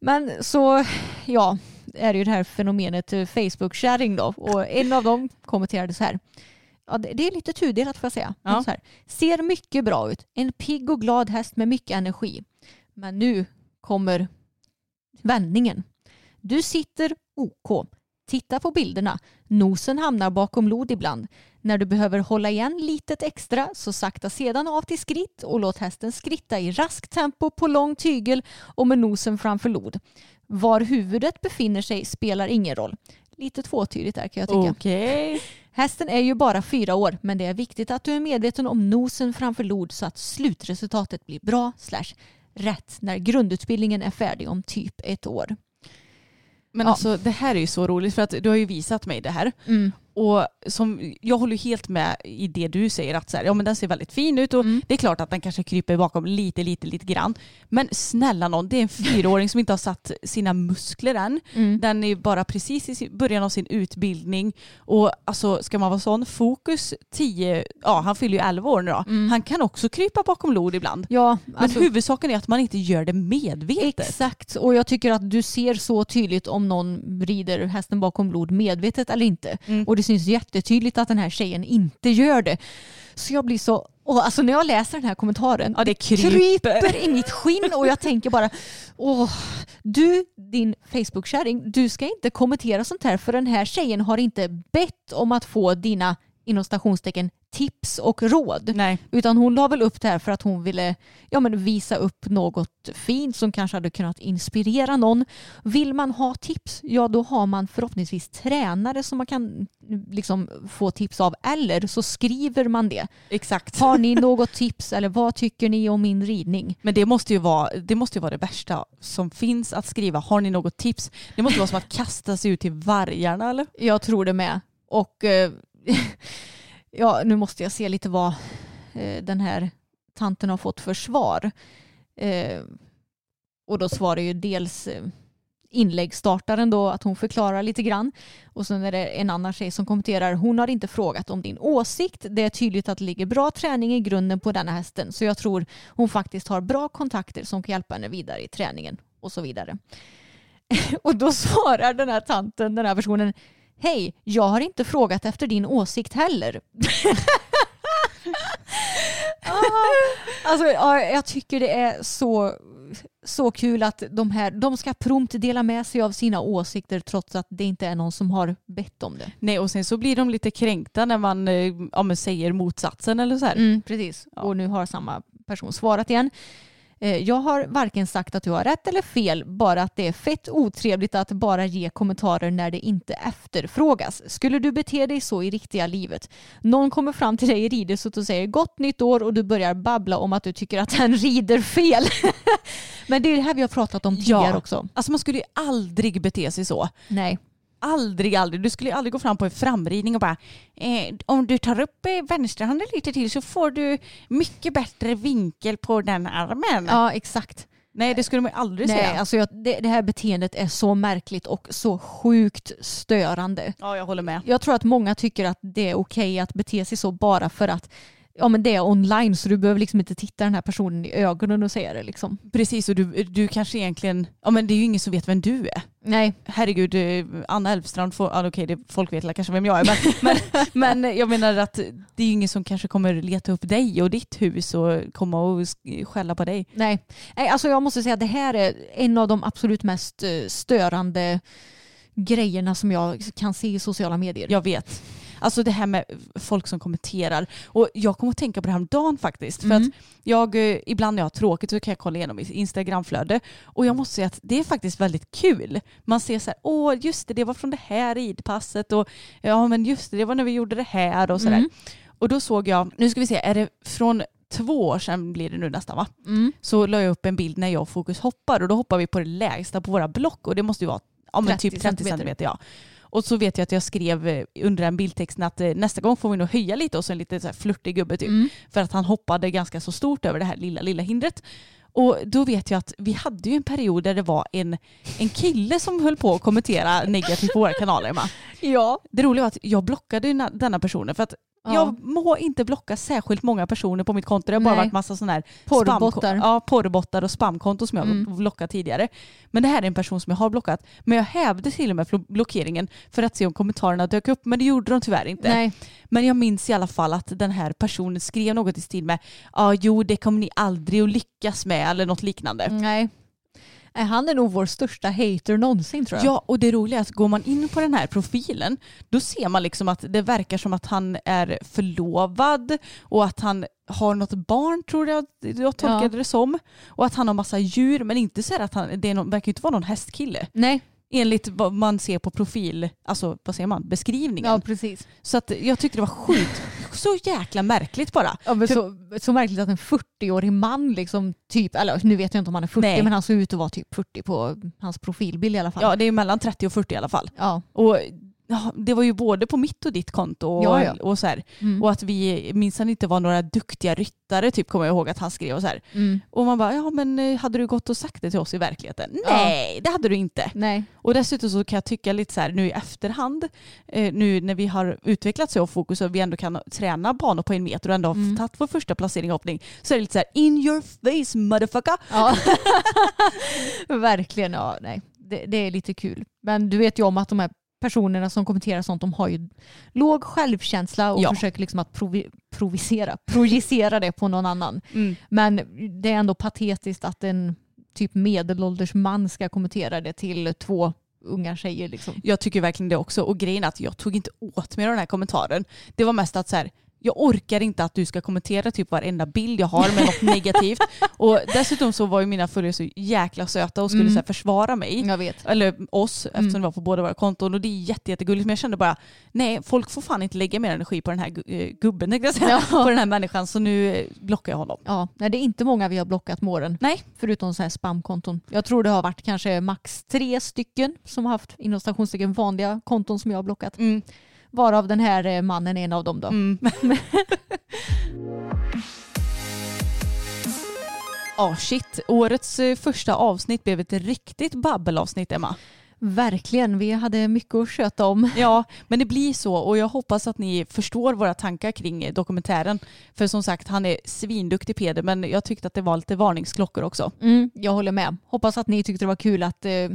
Men så, ja, är det ju det här fenomenet eh, Facebook-sharing då och en av dem kommenterade så här. Ja, det är lite tudelat får jag säga. Ja. Ser mycket bra ut. En pigg och glad häst med mycket energi. Men nu kommer vändningen. Du sitter OK. Titta på bilderna. Nosen hamnar bakom lod ibland. När du behöver hålla igen litet extra så sakta sedan av till skritt och låt hästen skritta i raskt tempo på lång tygel och med nosen framför lod. Var huvudet befinner sig spelar ingen roll. Lite tvåtydigt där kan jag tycka. Okej. Hästen är ju bara fyra år men det är viktigt att du är medveten om nosen framför lod så att slutresultatet blir bra slash rätt när grundutbildningen är färdig om typ ett år. Men Ja. alltså det här är ju så roligt för att du har ju visat mig det här. Mm. Och som, jag håller helt med i det du säger att så här, ja, men den ser väldigt fin ut och Mm. det är klart att den kanske kryper bakom lite, lite, lite grann. Men snälla någon, det är en fyraåring som inte har satt sina muskler än. Mm. Den är bara precis i början av sin utbildning och alltså ska man vara sån, fokus 10, ja han fyller ju 11 år nu då. Mm. Han kan också krypa bakom lod ibland. Ja, Men alltså, huvudsaken är att man inte gör det medvetet. exakt. Och jag tycker att du ser så tydligt om någon rider hästen bakom lod medvetet eller inte. Mm. Och det syns jättetydligt att den här tjejen inte gör det. Så jag blir så... Åh, alltså när jag läser den här kommentaren Ja det kryper. kryper i mitt skinn och jag tänker bara åh, du din Facebook-kärring, du ska inte kommentera sånt här för den här tjejen har inte bett om att få dina inom stationstecken tips och råd. Nej. Utan hon la väl upp det här för att hon ville ja, men visa upp något fint som kanske hade kunnat inspirera någon. Vill man ha tips, ja då har man förhoppningsvis tränare som man kan liksom få tips av. Eller så skriver man det. Exakt. Har ni något tips eller vad tycker ni om min ridning? Men det måste ju vara det, måste ju vara det värsta som finns att skriva. Har ni något tips? Det måste vara som att kasta sig ut till vargarna eller? Jag tror det med. Och eh, ja, nu måste jag se lite vad eh, den här tanten har fått för svar. Eh, och då svarar ju dels eh, inläggsstartaren då att hon förklarar lite grann. Och sen är det en annan tjej som kommenterar hon har inte frågat om din åsikt. Det är tydligt att det ligger bra träning i grunden på denna hästen så jag tror hon faktiskt har bra kontakter som kan hjälpa henne vidare i träningen och så vidare. och då svarar den här tanten, den här personen Hej, jag har inte frågat efter din åsikt heller. Alltså, ja, jag tycker det är så, så kul att de här de ska prompt dela med sig av sina åsikter trots att det inte är någon som har bett om det. Nej och sen så blir de lite kränkta när man eh, ja, säger motsatsen eller så här. Mm, precis. Ja. Och nu har samma person svarat igen. Eh, Jag har varken sagt att du har rätt eller fel, bara att det är fett otrevligt att bara ge kommentarer när det inte efterfrågas. Skulle du bete dig så i riktiga livet? Någon kommer fram till dig i ridhuset och säger gott nytt år och du börjar babbla om att du tycker att han rider fel. Men det är det här vi har pratat om tidigare också. Alltså man skulle ju aldrig bete sig så. Nej. Aldrig, aldrig. Du skulle aldrig gå fram på en framridning och bara eh, om du tar upp eh, vänsterhanden lite till så får du mycket bättre vinkel på den armen. Ja, exakt. Nej det skulle man aldrig Nej, säga. alltså jag, det, det här beteendet är så märkligt och så sjukt störande. Ja jag håller med. Jag tror att många tycker att det är okej att bete sig så bara för att ja, men det är online så du behöver liksom inte titta den här personen i ögonen och säga det. Liksom. Precis och du, du kanske egentligen, ja men det är ju ingen som vet vem du är. Nej, Herregud, eh, Anna Elfstrand, får, ja, okej det, folk vet kanske vem jag är men, men, men jag menar att det är ju ingen som kanske kommer leta upp dig och ditt hus och komma och sk- skälla på dig. nej. nej alltså jag måste säga att det här är en av de absolut mest eh, störande grejerna som jag kan se i sociala medier. Jag vet. Alltså det här med folk som kommenterar. Och jag kommer att tänka på det här om dagen faktiskt. För Mm. att jag, eh, ibland när jag har tråkigt så kan jag kolla igenom mitt Instagramflöde. Och jag måste säga att det är faktiskt väldigt kul. Man ser så här, åh just det, det var från det här ridpasset. Och ja men just det, det var när vi gjorde det här och sådär. Mm. Och då såg jag, nu ska vi se, är det från två år sedan blir det nu nästan va? Mm. Så la jag upp en bild när jag och Fokus hoppar och då hoppar vi på det lägsta på våra block och det måste ju vara ja, men 30 typ 30 centimeter. centimeter. Ja. Och så vet jag att jag skrev eh, under den bildtexten att eh, nästa gång får vi nog höja lite och så en lite så här flörtig gubbe typ. Mm. För att han hoppade ganska så stort över det här lilla, lilla hindret. Och då vet jag att vi hade ju en period där det var en, en kille som höll på att kommentera negativt på våra kanaler. Va? Ja. Det roliga var att jag blockade denna personen för att Ja. jag må inte blocka särskilt många personer på mitt konto. Det har bara Nej. varit massa sådana här Porrbottar. Ja, porrbottar och spamkonton som jag har Mm. blockat tidigare. Men det här är en person som jag har blockat. Men jag hävde till och med blockeringen för att se om kommentarerna dök upp. Men det gjorde de tyvärr inte. Nej. Men jag minns i alla fall att den här personen skrev något i stil med ja, jo det kommer ni aldrig att lyckas med eller något liknande. Nej. Han är nog vår största hater någonsin tror jag. Ja, och det roliga är att går man in på den här profilen då ser man liksom att det verkar som att han är förlovad och att han har något barn tror jag jag tolkade Ja. det som. Och att han har massa djur men inte så att han, det någon, verkar inte vara någon hästkille. Nej, Enligt vad man ser på profil, alltså vad säger man, beskrivningen. ja precis. Så att jag tyckte det var sjukt, så jäkla märkligt bara. Ja, men För- så, så märkligt att en 40-årig man liksom typ, eller nu vet jag inte om han är 40 Nej. men han såg ut att vara typ 40 på hans profilbild i alla fall. Ja det är mellan 30 och 40 i alla fall. Ja. Och det var ju både på mitt och ditt konto och, Ja, ja. och så här. Mm. Och att vi minsann inte var några duktiga ryttare typ kommer jag ihåg att han skrev och så. Mm. Och man bara, ja men eh, hade du gått och sagt det till oss i verkligheten? Ja. Nej, det hade du inte. Nej. Och dessutom så kan jag tycka lite så här nu i efterhand, eh, nu när vi har utvecklat så fokus och vi ändå kan träna banor på en meter och ändå har Mm. tagit vår första placering i hoppning så är det lite så här in your face motherfucker. Ja. Verkligen, ja nej. Det, det är lite kul. Men du vet ju om att de här personerna som kommenterar sånt, de har ju låg självkänsla och Ja. försöker liksom att provi- provisera, projicera det på någon annan. Men det är ändå patetiskt att en typ medelålders man ska kommentera det till två unga tjejer. Liksom. Jag tycker verkligen det också. Och grejen är att jag tog inte åt mig av den här kommentaren. Det var mest att så här, jag orkar inte att du ska kommentera typ varenda bild jag har med något negativt. Och dessutom så var ju mina följare så jäkla söta och skulle Mm. så försvara mig. Eller oss eftersom Mm. det var på båda våra konton. Och det är jätte, jättegulligt. Men jag kände bara, nej folk får fan inte lägga mer energi på den här eh, gubben, tänkte jag säga. Ja. på den här människan. Så nu blockar jag honom. Ja, nej, det är inte många vi har blockat med. Nej. Förutom så här spamkonton. Jag tror det har varit kanske max tre stycken som har haft inom stationstecken vanliga konton som jag har blockat. Mm. Varav den här eh, mannen är en av dem då. Mm. Ja shit, årets eh, första avsnitt blev ett riktigt babbelavsnitt Emma. Verkligen, vi hade mycket att sköta om. Ja, men det blir så och jag hoppas att ni förstår våra tankar kring eh, dokumentären. För som sagt, han är svinduktig Peder men jag tyckte att det var lite varningsklockor också. Mm, jag håller med. Hoppas att ni tyckte det var kul att eh,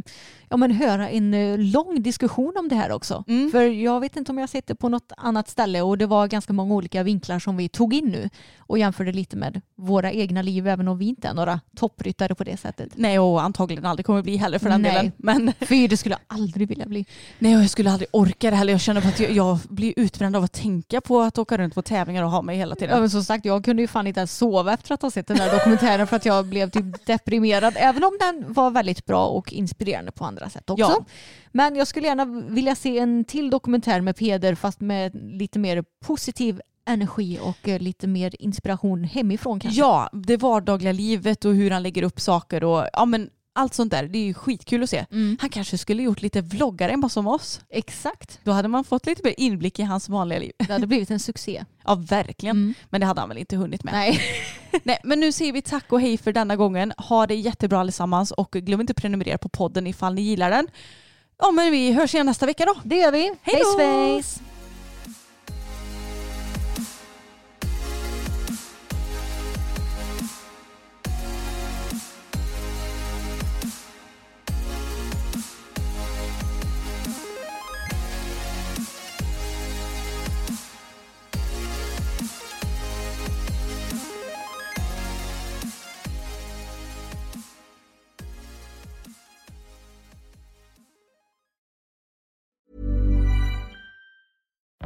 ja, ja, men höra en eh, lång diskussion om det här också. Mm. För jag vet inte om jag det på något annat ställe och det var ganska många olika vinklar som vi tog in nu och jämförde lite med våra egna liv även om vi inte är några toppryttare på det sättet. Nej och antagligen aldrig kommer bli heller för den Nej. delen. Men För det skulle jag aldrig vilja bli. nej jag skulle aldrig orka det heller. Jag känner på att jag, jag blir utbränd av att tänka på att åka runt på tävlingar och ha mig hela Ja, tiden. men som sagt, jag kunde ju fan inte ens sova efter att ha sett den där dokumentären för att jag blev typ deprimerad. Även om den var väldigt bra och inspirerande på andra sätt också. Ja. Men jag skulle gärna vilja se en till dokumentär med Peder fast med lite mer positiv energi och eh, lite mer inspiration hemifrån kanske. Ja, det vardagliga livet och hur han lägger upp saker och ja men allt sånt där. Det är ju skitkul att se. Mm. Han kanske skulle gjort lite vloggar än vad som oss. Exakt. Då hade man fått lite mer inblick i hans vanliga liv. Det hade blivit en succé. Ja, verkligen. Mm. Men det hade han väl inte hunnit med. Nej. Nej, men nu säger vi tack och hej för denna gången. Ha det jättebra allesammans och glöm inte att prenumerera på podden ifall ni gillar den. Ja, men vi hörs igen nästa vecka då. Det gör vi. Hej svejs!